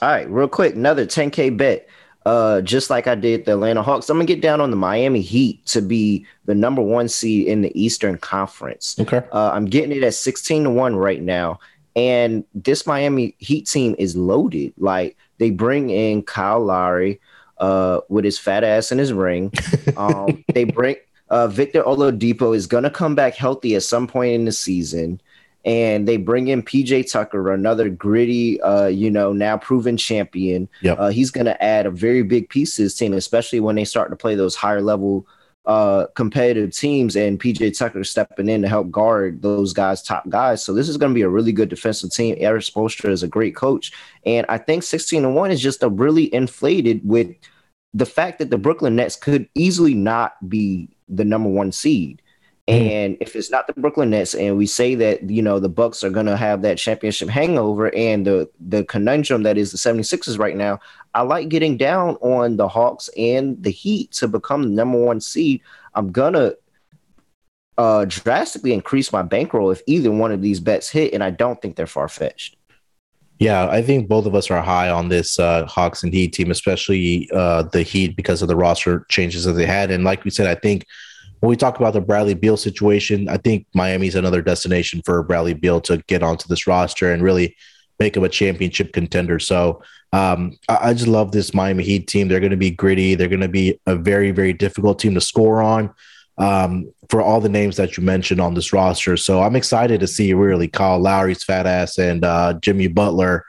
All right, real quick, another 10K bet. Uh, just like I did the Atlanta Hawks, I'm gonna get down on the Miami Heat to be the number one seed in the Eastern Conference. Okay. Uh, I'm getting it at 16 to 1 right now. And this Miami Heat team is loaded. Like they bring in Kyle Lowry, uh, with his fat ass in his ring. Um, they bring uh, Victor Oladipo is gonna come back healthy at some point in the season, and they bring in PJ Tucker, another gritty, uh, you know, now proven champion. Yep. Uh, he's gonna add a very big piece to his team, especially when they start to play those higher level uh, competitive teams and PJ Tucker stepping in to help guard those guys, top guys. So this is going to be a really good defensive team. Erik Spoelstra is a great coach, and I think 16 to one is just a really inflated with the fact that the Brooklyn Nets could easily not be the number one seed. Mm-hmm. And if it's not the Brooklyn Nets, and we say that you know the Bucks are going to have that championship hangover, and the the conundrum that is the 76ers right now, I like getting down on the Hawks and the Heat to become the number one seed. I'm gonna uh, drastically increase my bankroll if either one of these bets hit, and I don't think they're far fetched. Yeah, I think both of us are high on this uh, Hawks and Heat team, especially uh, the Heat because of the roster changes that they had. And like we said, I think when we talk about the Bradley Beal situation, I think Miami's another destination for Bradley Beal to get onto this roster and really make him a championship contender. So um, I, I, just love this Miami Heat team. They're going to be gritty. They're going to be a very, very difficult team to score on um, for all the names that you mentioned on this roster. So I'm excited to see really Kyle Lowry's fat ass and uh, Jimmy Butler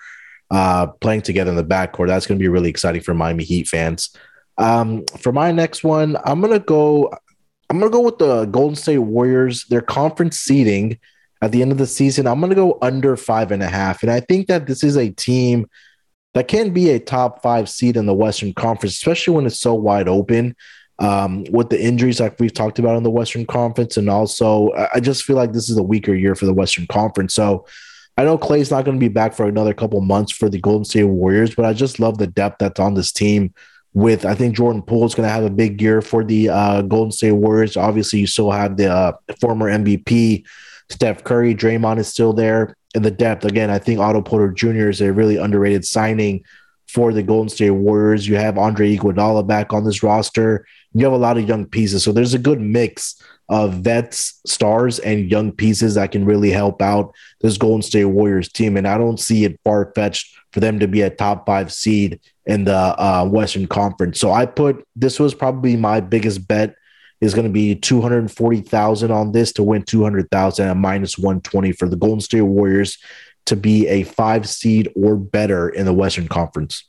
uh, playing together in the backcourt. That's going to be really exciting for Miami Heat fans. Um, for my next one, I'm going to go. I'm to go with the Golden State Warriors. Their conference seeding at the end of the season, I'm to go under five and a half. And I think that this is a team that can be a top five seed in the Western Conference, especially when it's so wide open. Um, with the injuries like we've talked about in the Western Conference, and also I just feel like this is a weaker year for the Western Conference. So I know Clay's not going to be back for another couple months for the Golden State Warriors, but I just love the depth that's on this team with I think Jordan Poole is going to have a big year for the uh, Golden State Warriors. Obviously, you still have the uh, former MVP Steph Curry, Draymond is still there in the depth. Again, I think Otto Porter Jr. is a really underrated signing for the Golden State Warriors. You have Andre Iguodala back on this roster. You have a lot of young pieces, so there's a good mix of vets, stars, and young pieces that can really help out this Golden State Warriors team. And I don't see it far fetched for them to be a top five seed in the uh, Western Conference. So I put this was probably my biggest bet is going to be 240,000 on this to win 200,000 at minus 120 for the Golden State Warriors to be a five seed or better in the Western Conference.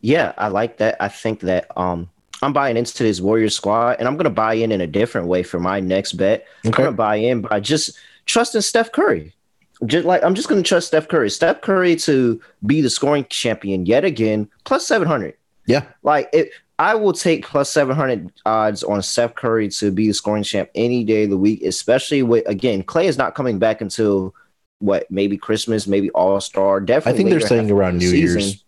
Yeah, I like that. I think that um, I'm buying into this Warriors squad, and I'm going to buy in in a different way for my next bet. Okay. I'm going to buy in by just trusting Steph Curry just like I'm just going to trust Steph Curry. Steph Curry to be the scoring champion yet again, plus 700. Yeah. Like it, I will take plus 700 odds on Steph Curry to be the scoring champ any day of the week, especially with, again, Clay is not coming back until what, maybe Christmas, maybe All Star. Definitely. I think they're saying around New season. Year's.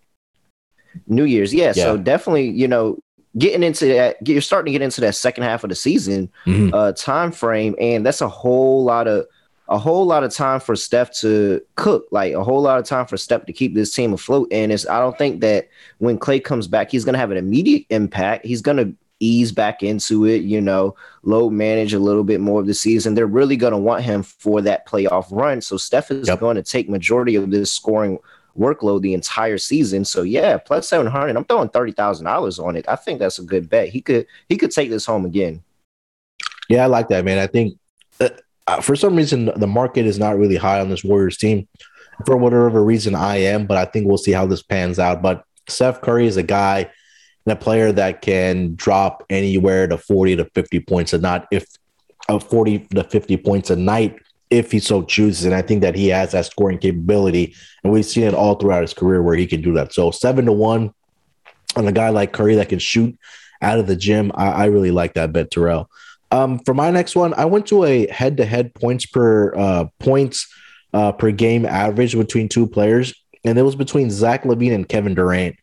New Year's. Yeah, yeah. So definitely, you know, getting into that, you're starting to get into that second half of the season mm-hmm. uh, time frame. And that's a whole lot of, a whole lot of time for Steph to cook, like a whole lot of time for Steph to keep this team afloat. And it's I don't think that when Clay comes back, he's gonna have an immediate impact. He's gonna ease back into it, you know, load manage a little bit more of the season. They're really gonna want him for that playoff run. So Steph is yep. going to take majority of this scoring workload the entire season. So yeah, plus seven hundred. I'm throwing thirty thousand dollars on it. I think that's a good bet. He could he could take this home again. Yeah, I like that, man. I think uh, uh, for some reason the market is not really high on this Warriors team. For whatever reason, I am, but I think we'll see how this pans out. But Steph Curry is a guy and a player that can drop anywhere to 40 to 50 points a night, if uh, 40 to 50 points a night, if he so chooses. And I think that he has that scoring capability. And we've seen it all throughout his career where he can do that. So seven to one on a guy like Curry that can shoot out of the gym. I, I really like that bet, Terrell. Um, for my next one, I went to a head-to-head points per uh, points uh, per game average between two players, and it was between Zach LaVine and Kevin Durant.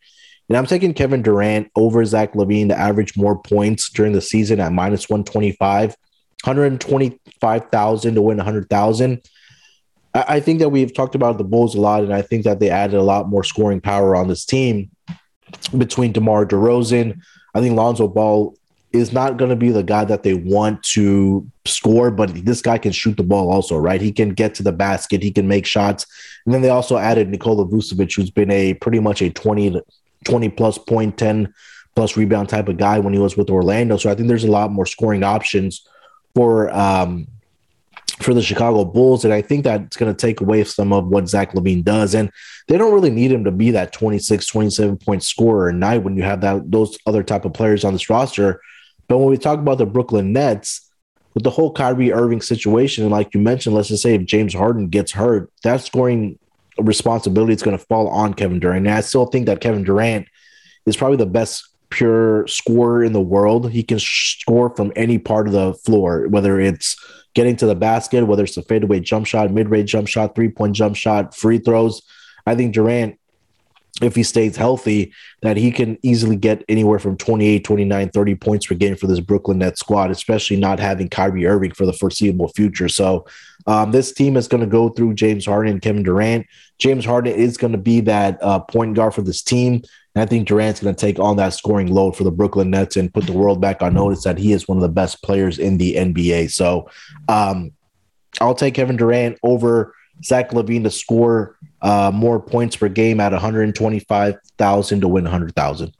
And I'm taking Kevin Durant over Zach LaVine to average more points during the season at minus 125, 125,000 to win 100,000. I, I think that we've talked about the Bulls a lot, and I think that they added a lot more scoring power on this team between DeMar DeRozan. I think Lonzo Ball is not going to be the guy that they want to score, but this guy can shoot the ball also, right? He can get to the basket, he can make shots. And then they also added Nikola Vucevic, who's been a pretty much a 20, 20 plus point, 10 plus rebound type of guy when he was with Orlando. So I think there's a lot more scoring options for um, for the Chicago Bulls. And I think that's going to take away some of what Zach LaVine does. And they don't really need him to be that 26, 27 point scorer a night when you have that those other type of players on this roster but when we talk about the Brooklyn Nets, with the whole Kyrie Irving situation, and like you mentioned, let's just say if James Harden gets hurt, that scoring responsibility is going to fall on Kevin Durant. And I still think that Kevin Durant is probably the best pure scorer in the world. He can score from any part of the floor, whether it's getting to the basket, whether it's a fadeaway jump shot, mid range jump shot, three point jump shot, free throws. I think Durant, if he stays healthy, that he can easily get anywhere from 28, 29, 30 points per game for this Brooklyn Nets squad, especially not having Kyrie Irving for the foreseeable future. So um, this team is going to go through James Harden and Kevin Durant. James Harden is going to be that uh, point guard for this team. And I think Durant's going to take on that scoring load for the Brooklyn Nets and put the world back on notice that he is one of the best players in the NBA. So um, I'll take Kevin Durant over Zach LaVine to score uh, more points per game at 125,000 to win 100,000.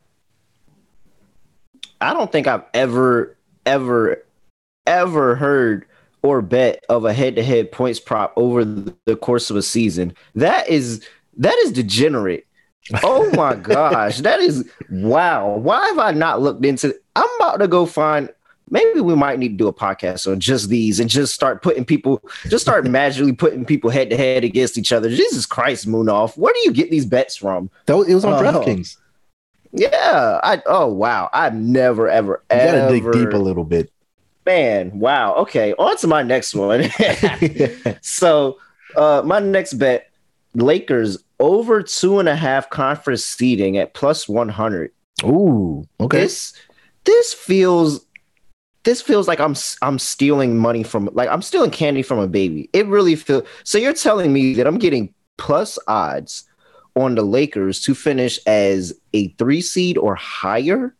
I don't think I've ever, ever, ever heard or bet of a head-to-head points prop over the course of a season. That is that is degenerate. Oh my gosh, that is wow. Why have I not looked into I'm about to go find maybe we might need to do a podcast on just these and just start putting people just start magically putting people head to head against each other. Jesus Christ, Munaf. Where do you get these bets from? That was, it was on uh, DraftKings. Yeah. I oh wow. I've never ever you gotta dig deep a little bit. Man, wow. Okay, on to my next one. so, uh, my next bet Lakers over two and a half conference seating at plus 100. Ooh, okay. This, this feels this feels like I'm I'm stealing money from like I'm stealing candy from a baby. It really feels so. You're telling me that I'm getting plus odds on the Lakers to finish as a three seed or higher.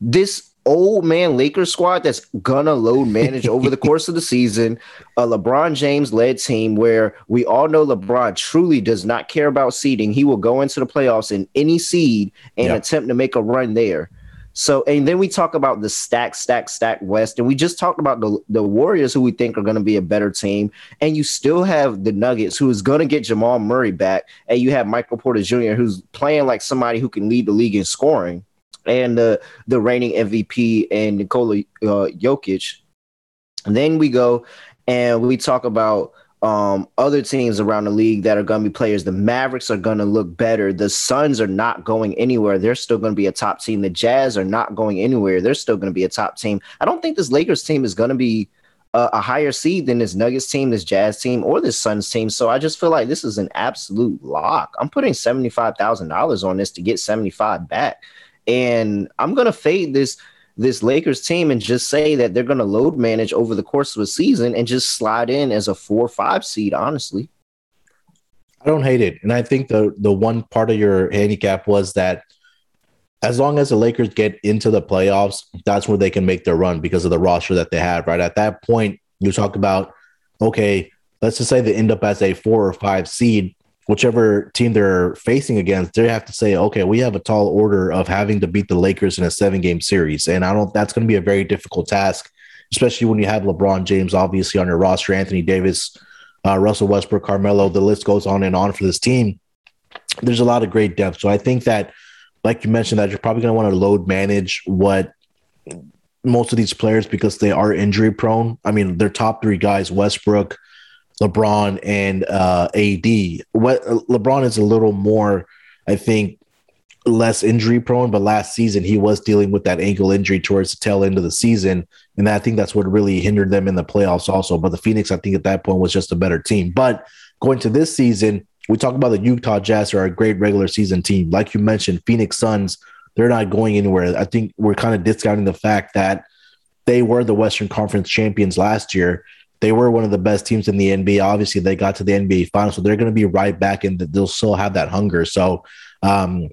This old man Lakers squad that's gonna load manage over the course of the season. A LeBron James led team where we all know LeBron truly does not care about seeding. He will go into the playoffs in any seed and yep. attempt to make a run there. So, and then we talk about the stack, stack, stack West, and we just talked about the, the Warriors, who we think are going to be a better team. And you still have the Nuggets, who is going to get Jamal Murray back, and you have Michael Porter Jr., who's playing like somebody who can lead the league in scoring and the the reigning MVP and Nikola uh, Jokic. And then we go and we talk about um, other teams around the league that are going to be players. The Mavericks are going to look better. The Suns are not going anywhere. They're still going to be a top team. The Jazz are not going anywhere. They're still going to be a top team. I don't think this Lakers team is going to be a, a higher seed than this Nuggets team, this Jazz team, or this Suns team. So I just feel like this is an absolute lock. I'm putting seventy five thousand dollars on this to get seventy five back. And I'm gonna fade this this Lakers team and just say that they're gonna load manage over the course of a season and just slide in as a four or five seed, honestly. I don't hate it. And I think the the one part of your handicap was that as long as the Lakers get into the playoffs, that's where they can make their run because of the roster that they have. Right at that point, you talk about okay, let's just say they end up as a four or five seed whichever team they're facing against, they have to say, okay, we have a tall order of having to beat the Lakers in a seven game series. And I don't, that's going to be a very difficult task, especially when you have LeBron James obviously on your roster, Anthony Davis, uh, Russell Westbrook, Carmelo, the list goes on and on for this team. There's a lot of great depth. So I think that, like you mentioned, that you're probably going to want to load manage what most of these players because they are injury prone. I mean, their top three guys, Westbrook, LeBron and uh, AD. What LeBron is a little more, I think, less injury prone. But last season he was dealing with that ankle injury towards the tail end of the season, and I think that's what really hindered them in the playoffs also. But the Phoenix, I think, at that point was just a better team. But going to this season, we talk about the Utah Jazz are a great regular season team. Like you mentioned, Phoenix Suns, they're not going anywhere. I think we're kind of discounting the fact that they were the Western Conference champions last year they were one of the best teams in the NBA. Obviously, they got to the NBA Finals, so they're going to be right back, and they'll still have that hunger. So, um,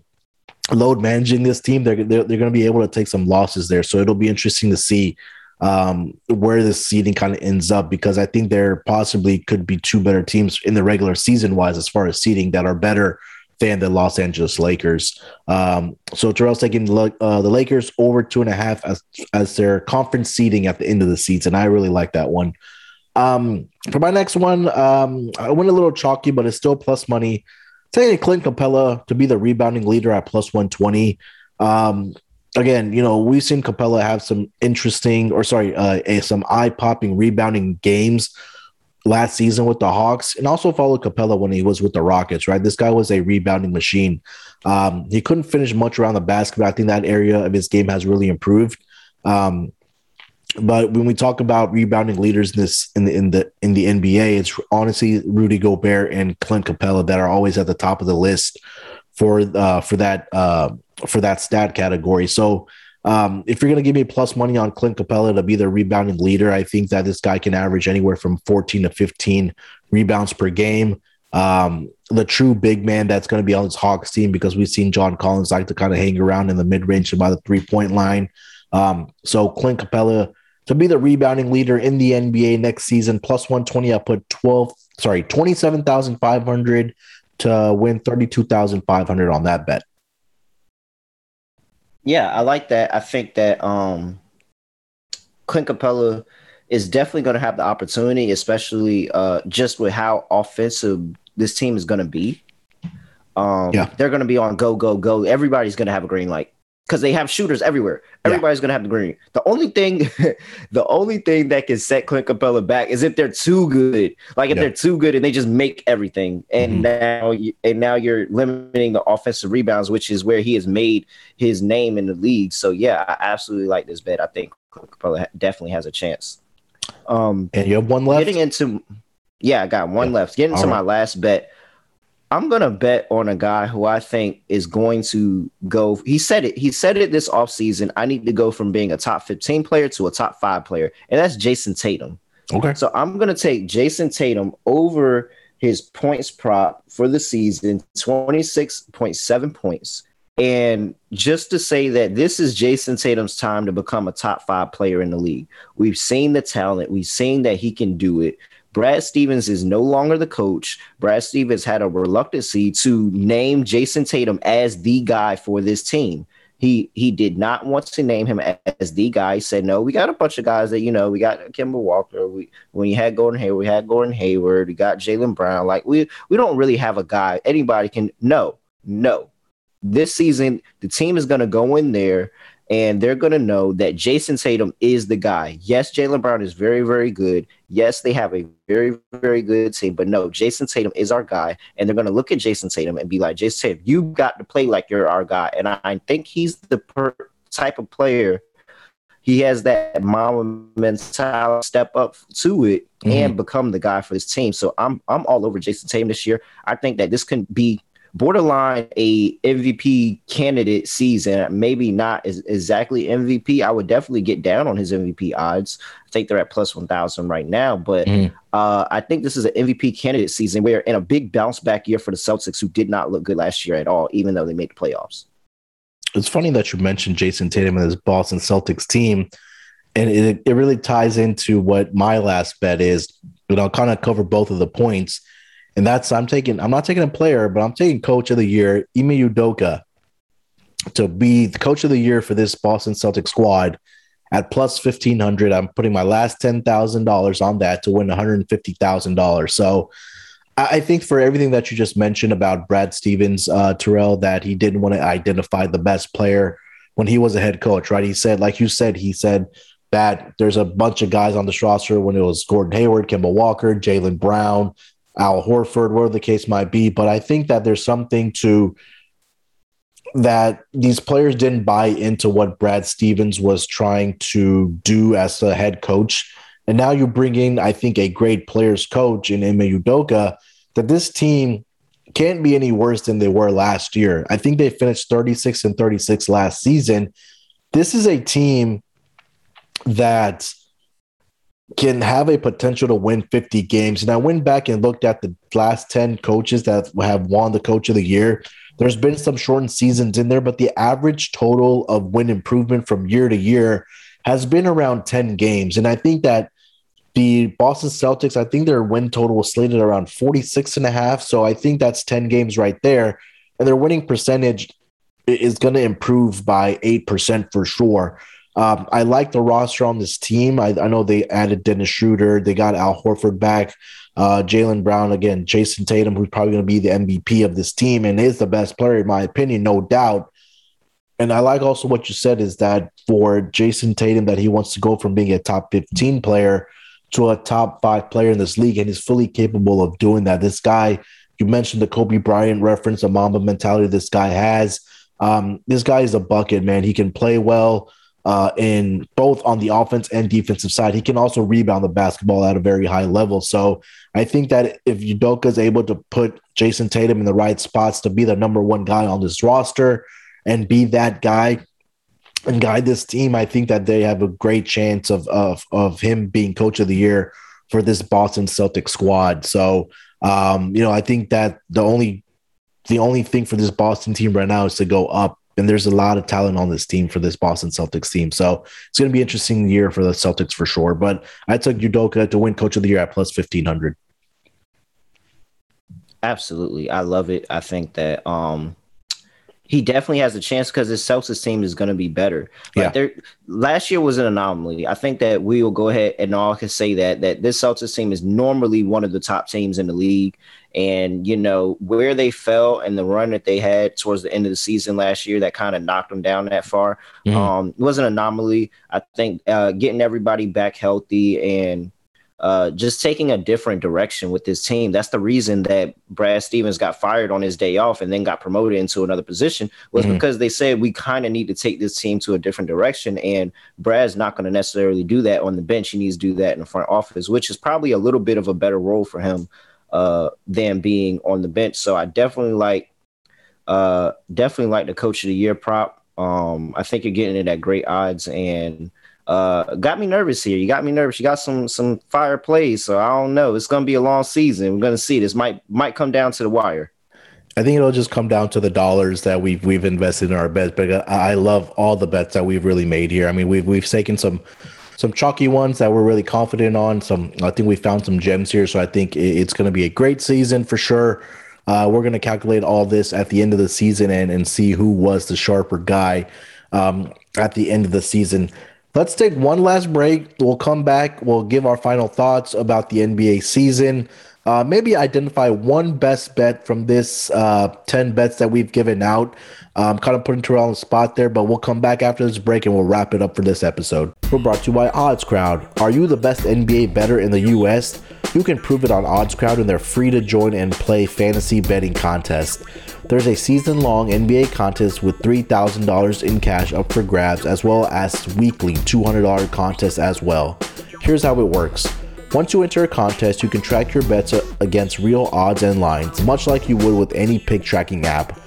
load managing this team, they're they're, they're going to be able to take some losses there. So it'll be interesting to see um, where the seeding kind of ends up because I think there possibly could be two better teams in the regular season wise as far as seeding that are better than the Los Angeles Lakers. Um, so Terrell's taking uh, the Lakers over two and a half as as their conference seeding at the end of the season. And i really like that one. Um, for my next one, um, I went a little chalky, but it's still plus money. Taking Clint Capela to be the rebounding leader at plus 120. Um, again, you know, we've seen Capela have some interesting, or sorry, uh, some eye popping rebounding games. last season with the Hawks and also followed Capela when he was with the Rockets, right? This guy was a rebounding machine. Um, he couldn't finish much around the basket, but I think that area of his game has really improved. Um, but when we talk about rebounding leaders in this in the in the in the NBA, it's honestly Rudy Gobert and Clint Capela that are always at the top of the list for uh, for that uh, for that stat category. So um, if you're going to give me plus money on Clint Capela to be the rebounding leader, I think that this guy can average anywhere from 14 to 15 rebounds per game. Um, the true big man that's going to be on this Hawks team because we've seen John Collins like to kind of hang around in the mid range and by the three point line. Um, so Clint Capela to be the rebounding leader in the NBA next season, plus 120. I put 12, sorry, 27,500 to win 32,500 on that bet. Yeah, I like that. I think that um Clint Capela is definitely going to have the opportunity, especially uh just with how offensive this team is going to be. Um, yeah. they're going to be on go, go, go. Everybody's going to have a green light because they have shooters everywhere. Everybody's yeah. gonna have the green. The only thing, the only thing that can set Clint Capela back is if they're too good. Like if yeah. they're too good and they just make everything, and mm-hmm. now you, and now you're limiting the offensive rebounds, which is where he has made his name in the league. So yeah, I absolutely like this bet. I think Clint Capela definitely has a chance. Um, and you have one left. Getting into, yeah, I got one yeah. left. Getting All to right. my last bet. I'm gonna bet on a guy who I think is going to go. He said it. He said it this offseason. I need to go from being a top 15 player to a top five player, and that's Jayson Tatum. Okay. So I'm gonna take Jayson Tatum over his points prop for the season, 26.7 points. And just to say that this is Jayson Tatum's time to become a top five player in the league. We've seen the talent, we've seen that he can do it. Brad Stevens is no longer the coach. Brad Stevens had a reluctancy to name Jayson Tatum as the guy for this team. He he did not want to name him as the guy. He said, "No, we got a bunch of guys that you know. We got Kemba Walker. We when you had Gordon Hayward, we had Gordon Hayward. We got Jaylen Brown. Like we we don't really have a guy anybody can. No, no. This season, the team is going to go in there and they're going to know that Jayson Tatum is the guy. Yes, Jaylen Brown is very, very good. Yes, they have a very, very good team, but no, Jayson Tatum is our guy. And they're going to look at Jayson Tatum and be like, Jayson Tatum, you got to play like you're our guy. And I, think he's the per- type of player. He has that mom mentality, step up to it, mm-hmm. and become the guy for his team. So I'm I'm all over Jayson Tatum this year. I think that this can be borderline a MVP candidate season. Maybe not exactly MVP. I would definitely get down on his MVP odds. I think they're at plus 1,000 right now. But mm. uh, I think this is an MVP candidate season. We're in a big bounce back year for the Celtics, who did not look good last year at all, even though they made the playoffs. It's funny that you mentioned Jayson Tatum and his Boston Celtics team. And it, it really ties into what my last bet is. But I'll kind of cover both of the points and that's I'm taking. I'm not taking a player, but I'm taking coach of the year, Ime Udoka, to be the coach of the year for this Boston Celtic squad at plus fifteen hundred. I'm putting my last ten thousand dollars on that to win one hundred and fifty thousand dollars. So. I think for everything that you just mentioned about Brad Stevens, uh, Terrell, that he didn't want to identify the best player when he was a head coach, right? He said, like you said, he said that there's a bunch of guys on the roster when it was Gordon Hayward, Kemba Walker, Jaylen Brown, Al Horford, whatever the case might be. But I think that there's something to that these players didn't buy into what Brad Stevens was trying to do as a head coach. And now you bring in, I think, a great players coach in Ime Udoka, that this team can't be any worse than they were last year. I think they finished 36 and 36 last season. This is a team that can have a potential to win 50 games. And I went back and looked at the last 10 coaches that have won the coach of the year. There's been some shortened seasons in there, but the average total of win improvement from year to year has been around 10 games. And I think that the Boston Celtics, I think their win total was slated around 46 and a half. So I think that's 10 games right there. And their winning percentage is going to improve by 8% for sure. Um, I like the roster on this team. I, I, know they added Dennis Schroeder. They got Al Horford back. Uh, Jaylen Brown again. Jayson Tatum, who's probably going to be the MVP of this team and is the best player in my opinion, no doubt. And I like also what you said is that for Jayson Tatum, that he wants to go from being a top 15 player to a top five player in this league, and he's fully capable of doing that. This guy, you mentioned the Kobe Bryant reference, the Mamba mentality this guy has. Um, this guy is a bucket, man. He can play well uh, in both on the offense and defensive side. He can also rebound the basketball at a very high level. So I think that if Udoka is able to put Jayson Tatum in the right spots to be the number one guy on this roster and be that guy and guide this team, I think that they have a great chance of of of him being coach of the year for this Boston Celtics squad. So um, you know, I think that the only the only thing for this Boston team right now is to go up. And there's a lot of talent on this team for this Boston Celtics team. So it's going to be interesting year for the Celtics for sure. But I took Udoka to win coach of the year at plus 1500. Absolutely. I love it. I think that um he definitely has a chance because his Celtics team is going to be better. Like yeah. There, last year was an anomaly. I think that we will go ahead and all can say that that this Celtics team is normally one of the top teams in the league. And you know where they fell and the run that they had towards the end of the season last year that kind of knocked them down that far. Mm-hmm. Um, it was an anomaly. I think uh, getting everybody back healthy and uh, just taking a different direction with this team. That's the reason that Brad Stevens got fired on his day off and then got promoted into another position was mm-hmm. because they said we kind of need to take this team to a different direction. And Brad's not going to necessarily do that on the bench. He needs to do that in the front office, which is probably a little bit of a better role for him uh, than being on the bench. So I definitely like, uh, definitely like the coach of the year prop. Um, I think you're getting it at great odds and uh, got me nervous here. You got me nervous. You got some some fire plays, so I don't know. It's gonna be a long season. We're gonna see. This might might come down to the wire. I think it'll just come down to the dollars that we've we've invested in our bets. But I love all the bets that we've really made here. I mean, we've we've taken some some chalky ones that we're really confident on. Some I think we found some gems here. So I think it's going to be a great season for sure. Uh, we're going to calculate all this at the end of the season and and see who was the sharper guy um, at the end of the season. Let's take one last break. We'll come back. We'll give our final thoughts about the NBA season. Uh, maybe identify one best bet from this uh, 10 bets that we've given out. Kind of putting Terrell on the spot there, but we'll come back after this break and we'll wrap it up for this episode. We're brought to you by OddsCrowd. Are you the best NBA bettor in the U.S.? You can prove it on OddsCrowd, and they're free to join and play fantasy betting contests. There's a season long NBA contest with $3,000 in cash up for grabs, as well as weekly $200 contests as well. Here's how it works. Once you enter a contest, you can track your bets against real odds and lines, much like you would with any pick tracking app.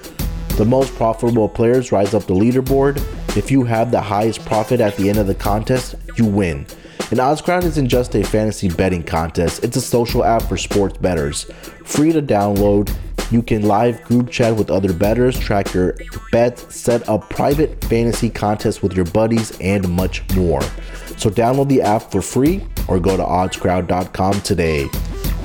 The most profitable players rise up the leaderboard. If you have the highest profit at the end of the contest, you win. And OddsCrowd isn't just a fantasy betting contest, it's a social app for sports bettors. Free to download, you can live group chat with other bettors, track your bets, set up private fantasy contests with your buddies, and much more. So download the app for free or go to oddscrowd.com today.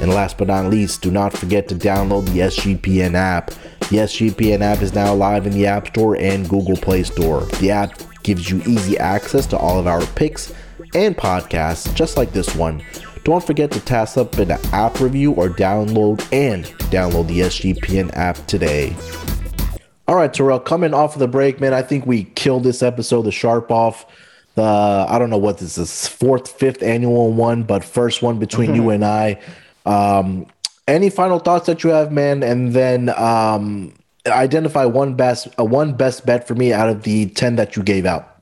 And last but not least, do not forget to download the SGPN app. The SGPN app is now live in the App Store and Google Play Store. The app gives you easy access to all of our picks and podcasts, just like this one. Don't forget to task up an app review or download and download the SGPN app today. All right, Terrell, coming off of the break, man, I think we killed this episode, the sharp off. The I don't know what this is, fourth, fifth annual one, but first one between you and I. Um, any final thoughts that you have, man? And then um, identify one best uh, one best bet for me out of the ten that you gave out.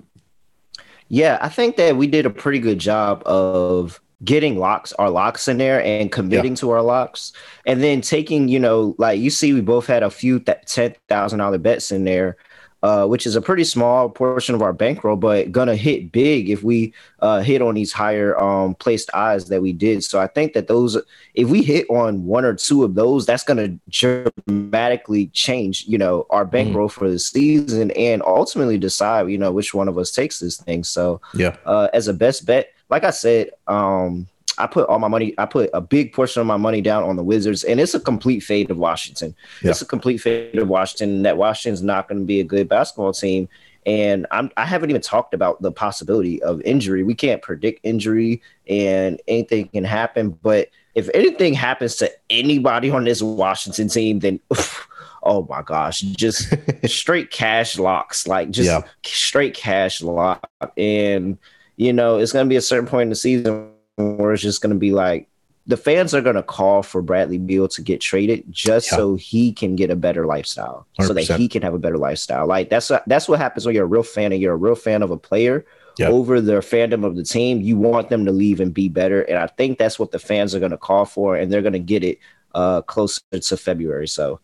Yeah, I think that we did a pretty good job of getting locks our locks in there and committing yeah. to our locks and then taking you know like you see we both had a few that ten thousand dollar bets in there uh, which is a pretty small portion of our bankroll, but gonna hit big if we uh, hit on these higher um, placed eyes that we did. So I think that those, if we hit on one or two of those, that's gonna dramatically change, you know, our mm-hmm. bankroll mm. for the season and ultimately decide, you know, which one of us takes this thing. So yeah, uh, as a best bet, like I said, um, I put all my money, I put a big portion of my money down on the Wizards, and it's a complete fade of Washington. Yeah. It's a complete fade of Washington. That Washington's not going to be a good basketball team. And I'm, I haven't even talked about the possibility of injury. We can't predict injury, and anything can happen. But if anything happens to anybody on this Washington team, then oof, oh my gosh, just straight cash locks, like just yeah. straight cash lock. And you know, it's going to be a certain point in the season where it's just going to be like the fans are going to call for Bradley Beal to get traded just yeah. so he can get a better lifestyle, 100%. so that he can have a better lifestyle. Like that's that's what happens when you're a real fan and you're a real fan of a player yep. over their fandom of the team. You want them to leave and be better, and I think that's what the fans are going to call for, and they're going to get it uh, closer to February. So,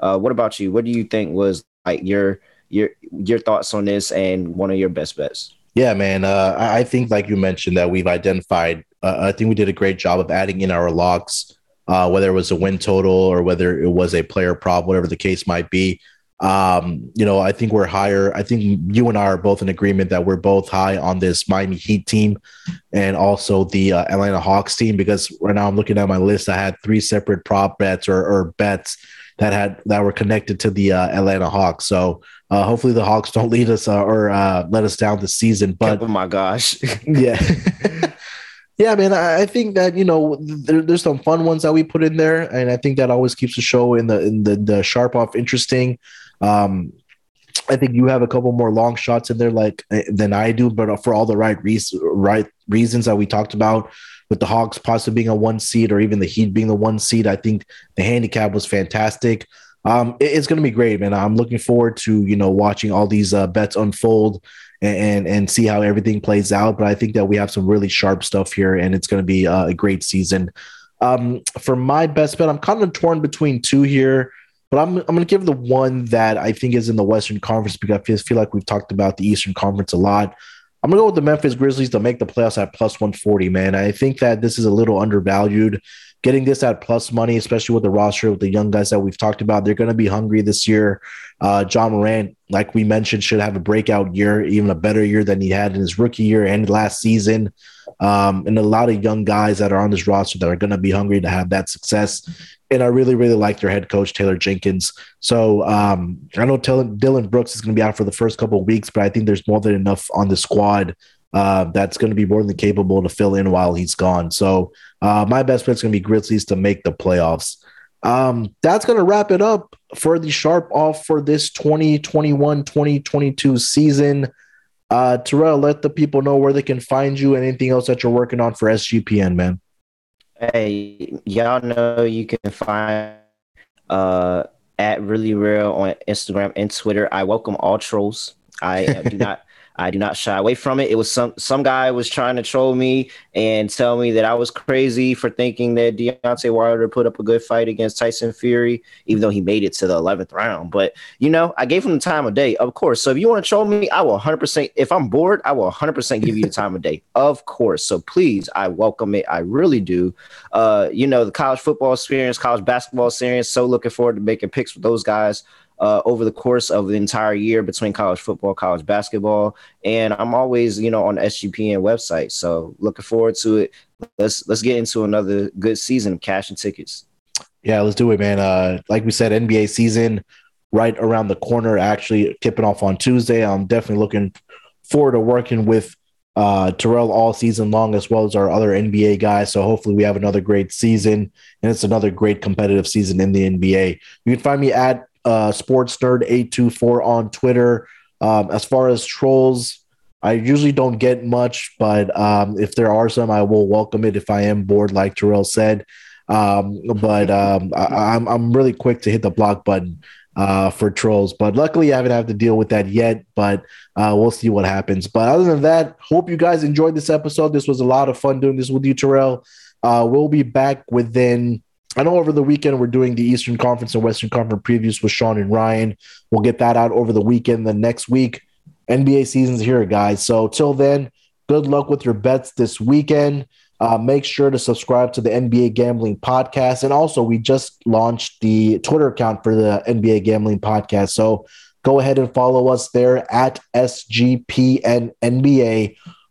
uh, what about you? What do you think was like your your your thoughts on this and one of your best bets? Yeah, man. Uh, I think, like you mentioned, that we've identified uh, I think we did a great job of adding in our locks, uh, whether it was a win total or whether it was a player prop, whatever the case might be. Um, you know, I think we're higher. I think you and I are both in agreement that we're both high on this Miami Heat team and also the uh, Atlanta Hawks team because right now I'm looking at my list. I had three separate prop bets or, or bets that had that were connected to the uh, Atlanta Hawks. So uh, hopefully the Hawks don't lead us uh, or uh, let us down this season. But oh my gosh, yeah. Yeah, man. I, think that you know there, there's some fun ones that we put in there, and I think that always keeps the show in the in the, the sharp off interesting. Um, I think you have a couple more long shots in there, like eh, than I do, but for all the right reasons, right reasons that we talked about, with the Hawks possibly being a one seed or even the Heat being the one seed. I think the handicap was fantastic. Um, it, it's going to be great, man. I'm looking forward to you know watching all these uh, bets unfold and and see how everything plays out. But I think that we have some really sharp stuff here, and it's going to be uh, a great season. Um, for my best bet, I'm kind of torn between two here, but I'm I'm going to give the one that I think is in the Western Conference because I feel, feel like we've talked about the Eastern Conference a lot. I'm gonna go with the Memphis Grizzlies to make the playoffs at plus 140. Man, I think that this is a little undervalued getting this at plus money, especially with the roster with the young guys that we've talked about, they're going to be hungry this year. Uh, Ja Morant, like we mentioned, should have a breakout year, even a better year than he had in his rookie year and last season. Um, and a lot of young guys that are on this roster that are going to be hungry to have that success. And I really, really like their head coach, Taylor Jenkins. So um, I know Dillon Brooks is going to be out for the first couple of weeks, but I think there's more than enough on the squad uh, that's going to be more than capable to fill in while he's gone. So uh, my best bet is going to be Grizzlies to make the playoffs. Um, that's going to wrap it up for the sharp off for this 2021 2022 season. Uh, Terrell, let the people know where they can find you and anything else that you're working on for SGPN, man. Hey, y'all know you can find uh, at really real on Instagram and Twitter. I welcome all trolls. I do not I do not shy away from it. It was some some guy was trying to troll me and tell me that I was crazy for thinking that Deontay Wilder put up a good fight against Tyson Fury, even though he made it to the eleventh round. But you know, I gave him the time of day, of course. So if you want to troll me, I will 100. percent If I'm bored, I will 100 percent give you the time of day, of course. So please, I welcome it. I really do. Uh, you know, the college football experience, college basketball experience. So looking forward to making picks with those guys uh, over the course of the entire year between college football, college basketball, and I'm always, you know, on the SGPN website. So looking forward to it. Let's let's get into another good season of cash and tickets. Yeah, let's do it, man. Uh, like we said, NBA season right around the corner. Actually, tipping off on Tuesday. I'm definitely looking forward to working with uh, Terrell all season long, as well as our other NBA guys. So hopefully, we have another great season, and it's another great competitive season in the NBA. You can find me at uh, Sports Nerd eight two four on Twitter. Um, as far as trolls, I usually don't get much, but um, if there are some, I will welcome it if I am bored, like Terrell said. Um, but um, I, am I'm, I'm really quick to hit the block button uh, for trolls. But luckily, I haven't had to deal with that yet. But uh, we'll see what happens. But other than that, hope you guys enjoyed this episode. This was a lot of fun doing this with you, Terrell. Uh, we'll be back within I know over the weekend we're doing the Eastern Conference and Western Conference previews with Sean and Ryan. We'll get that out over the weekend. The next week, NBA season's here, guys. So till then, good luck with your bets this weekend. Uh, make sure to subscribe to the NBA Gambling Podcast. And also, we just launched the Twitter account for the NBA Gambling Podcast. So go ahead and follow us there at SGPN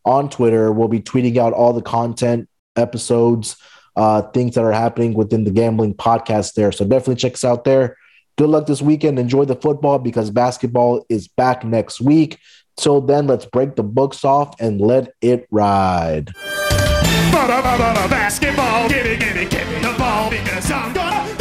on Twitter. We'll be tweeting out all the content, episodes, uh, things that are happening within the gambling podcast there. So definitely check us out there. Good luck this weekend. Enjoy the football because basketball is back next week. Till then, let's break the books off and let it ride. Basketball, give me, give me, give me the ball because I'm gonna.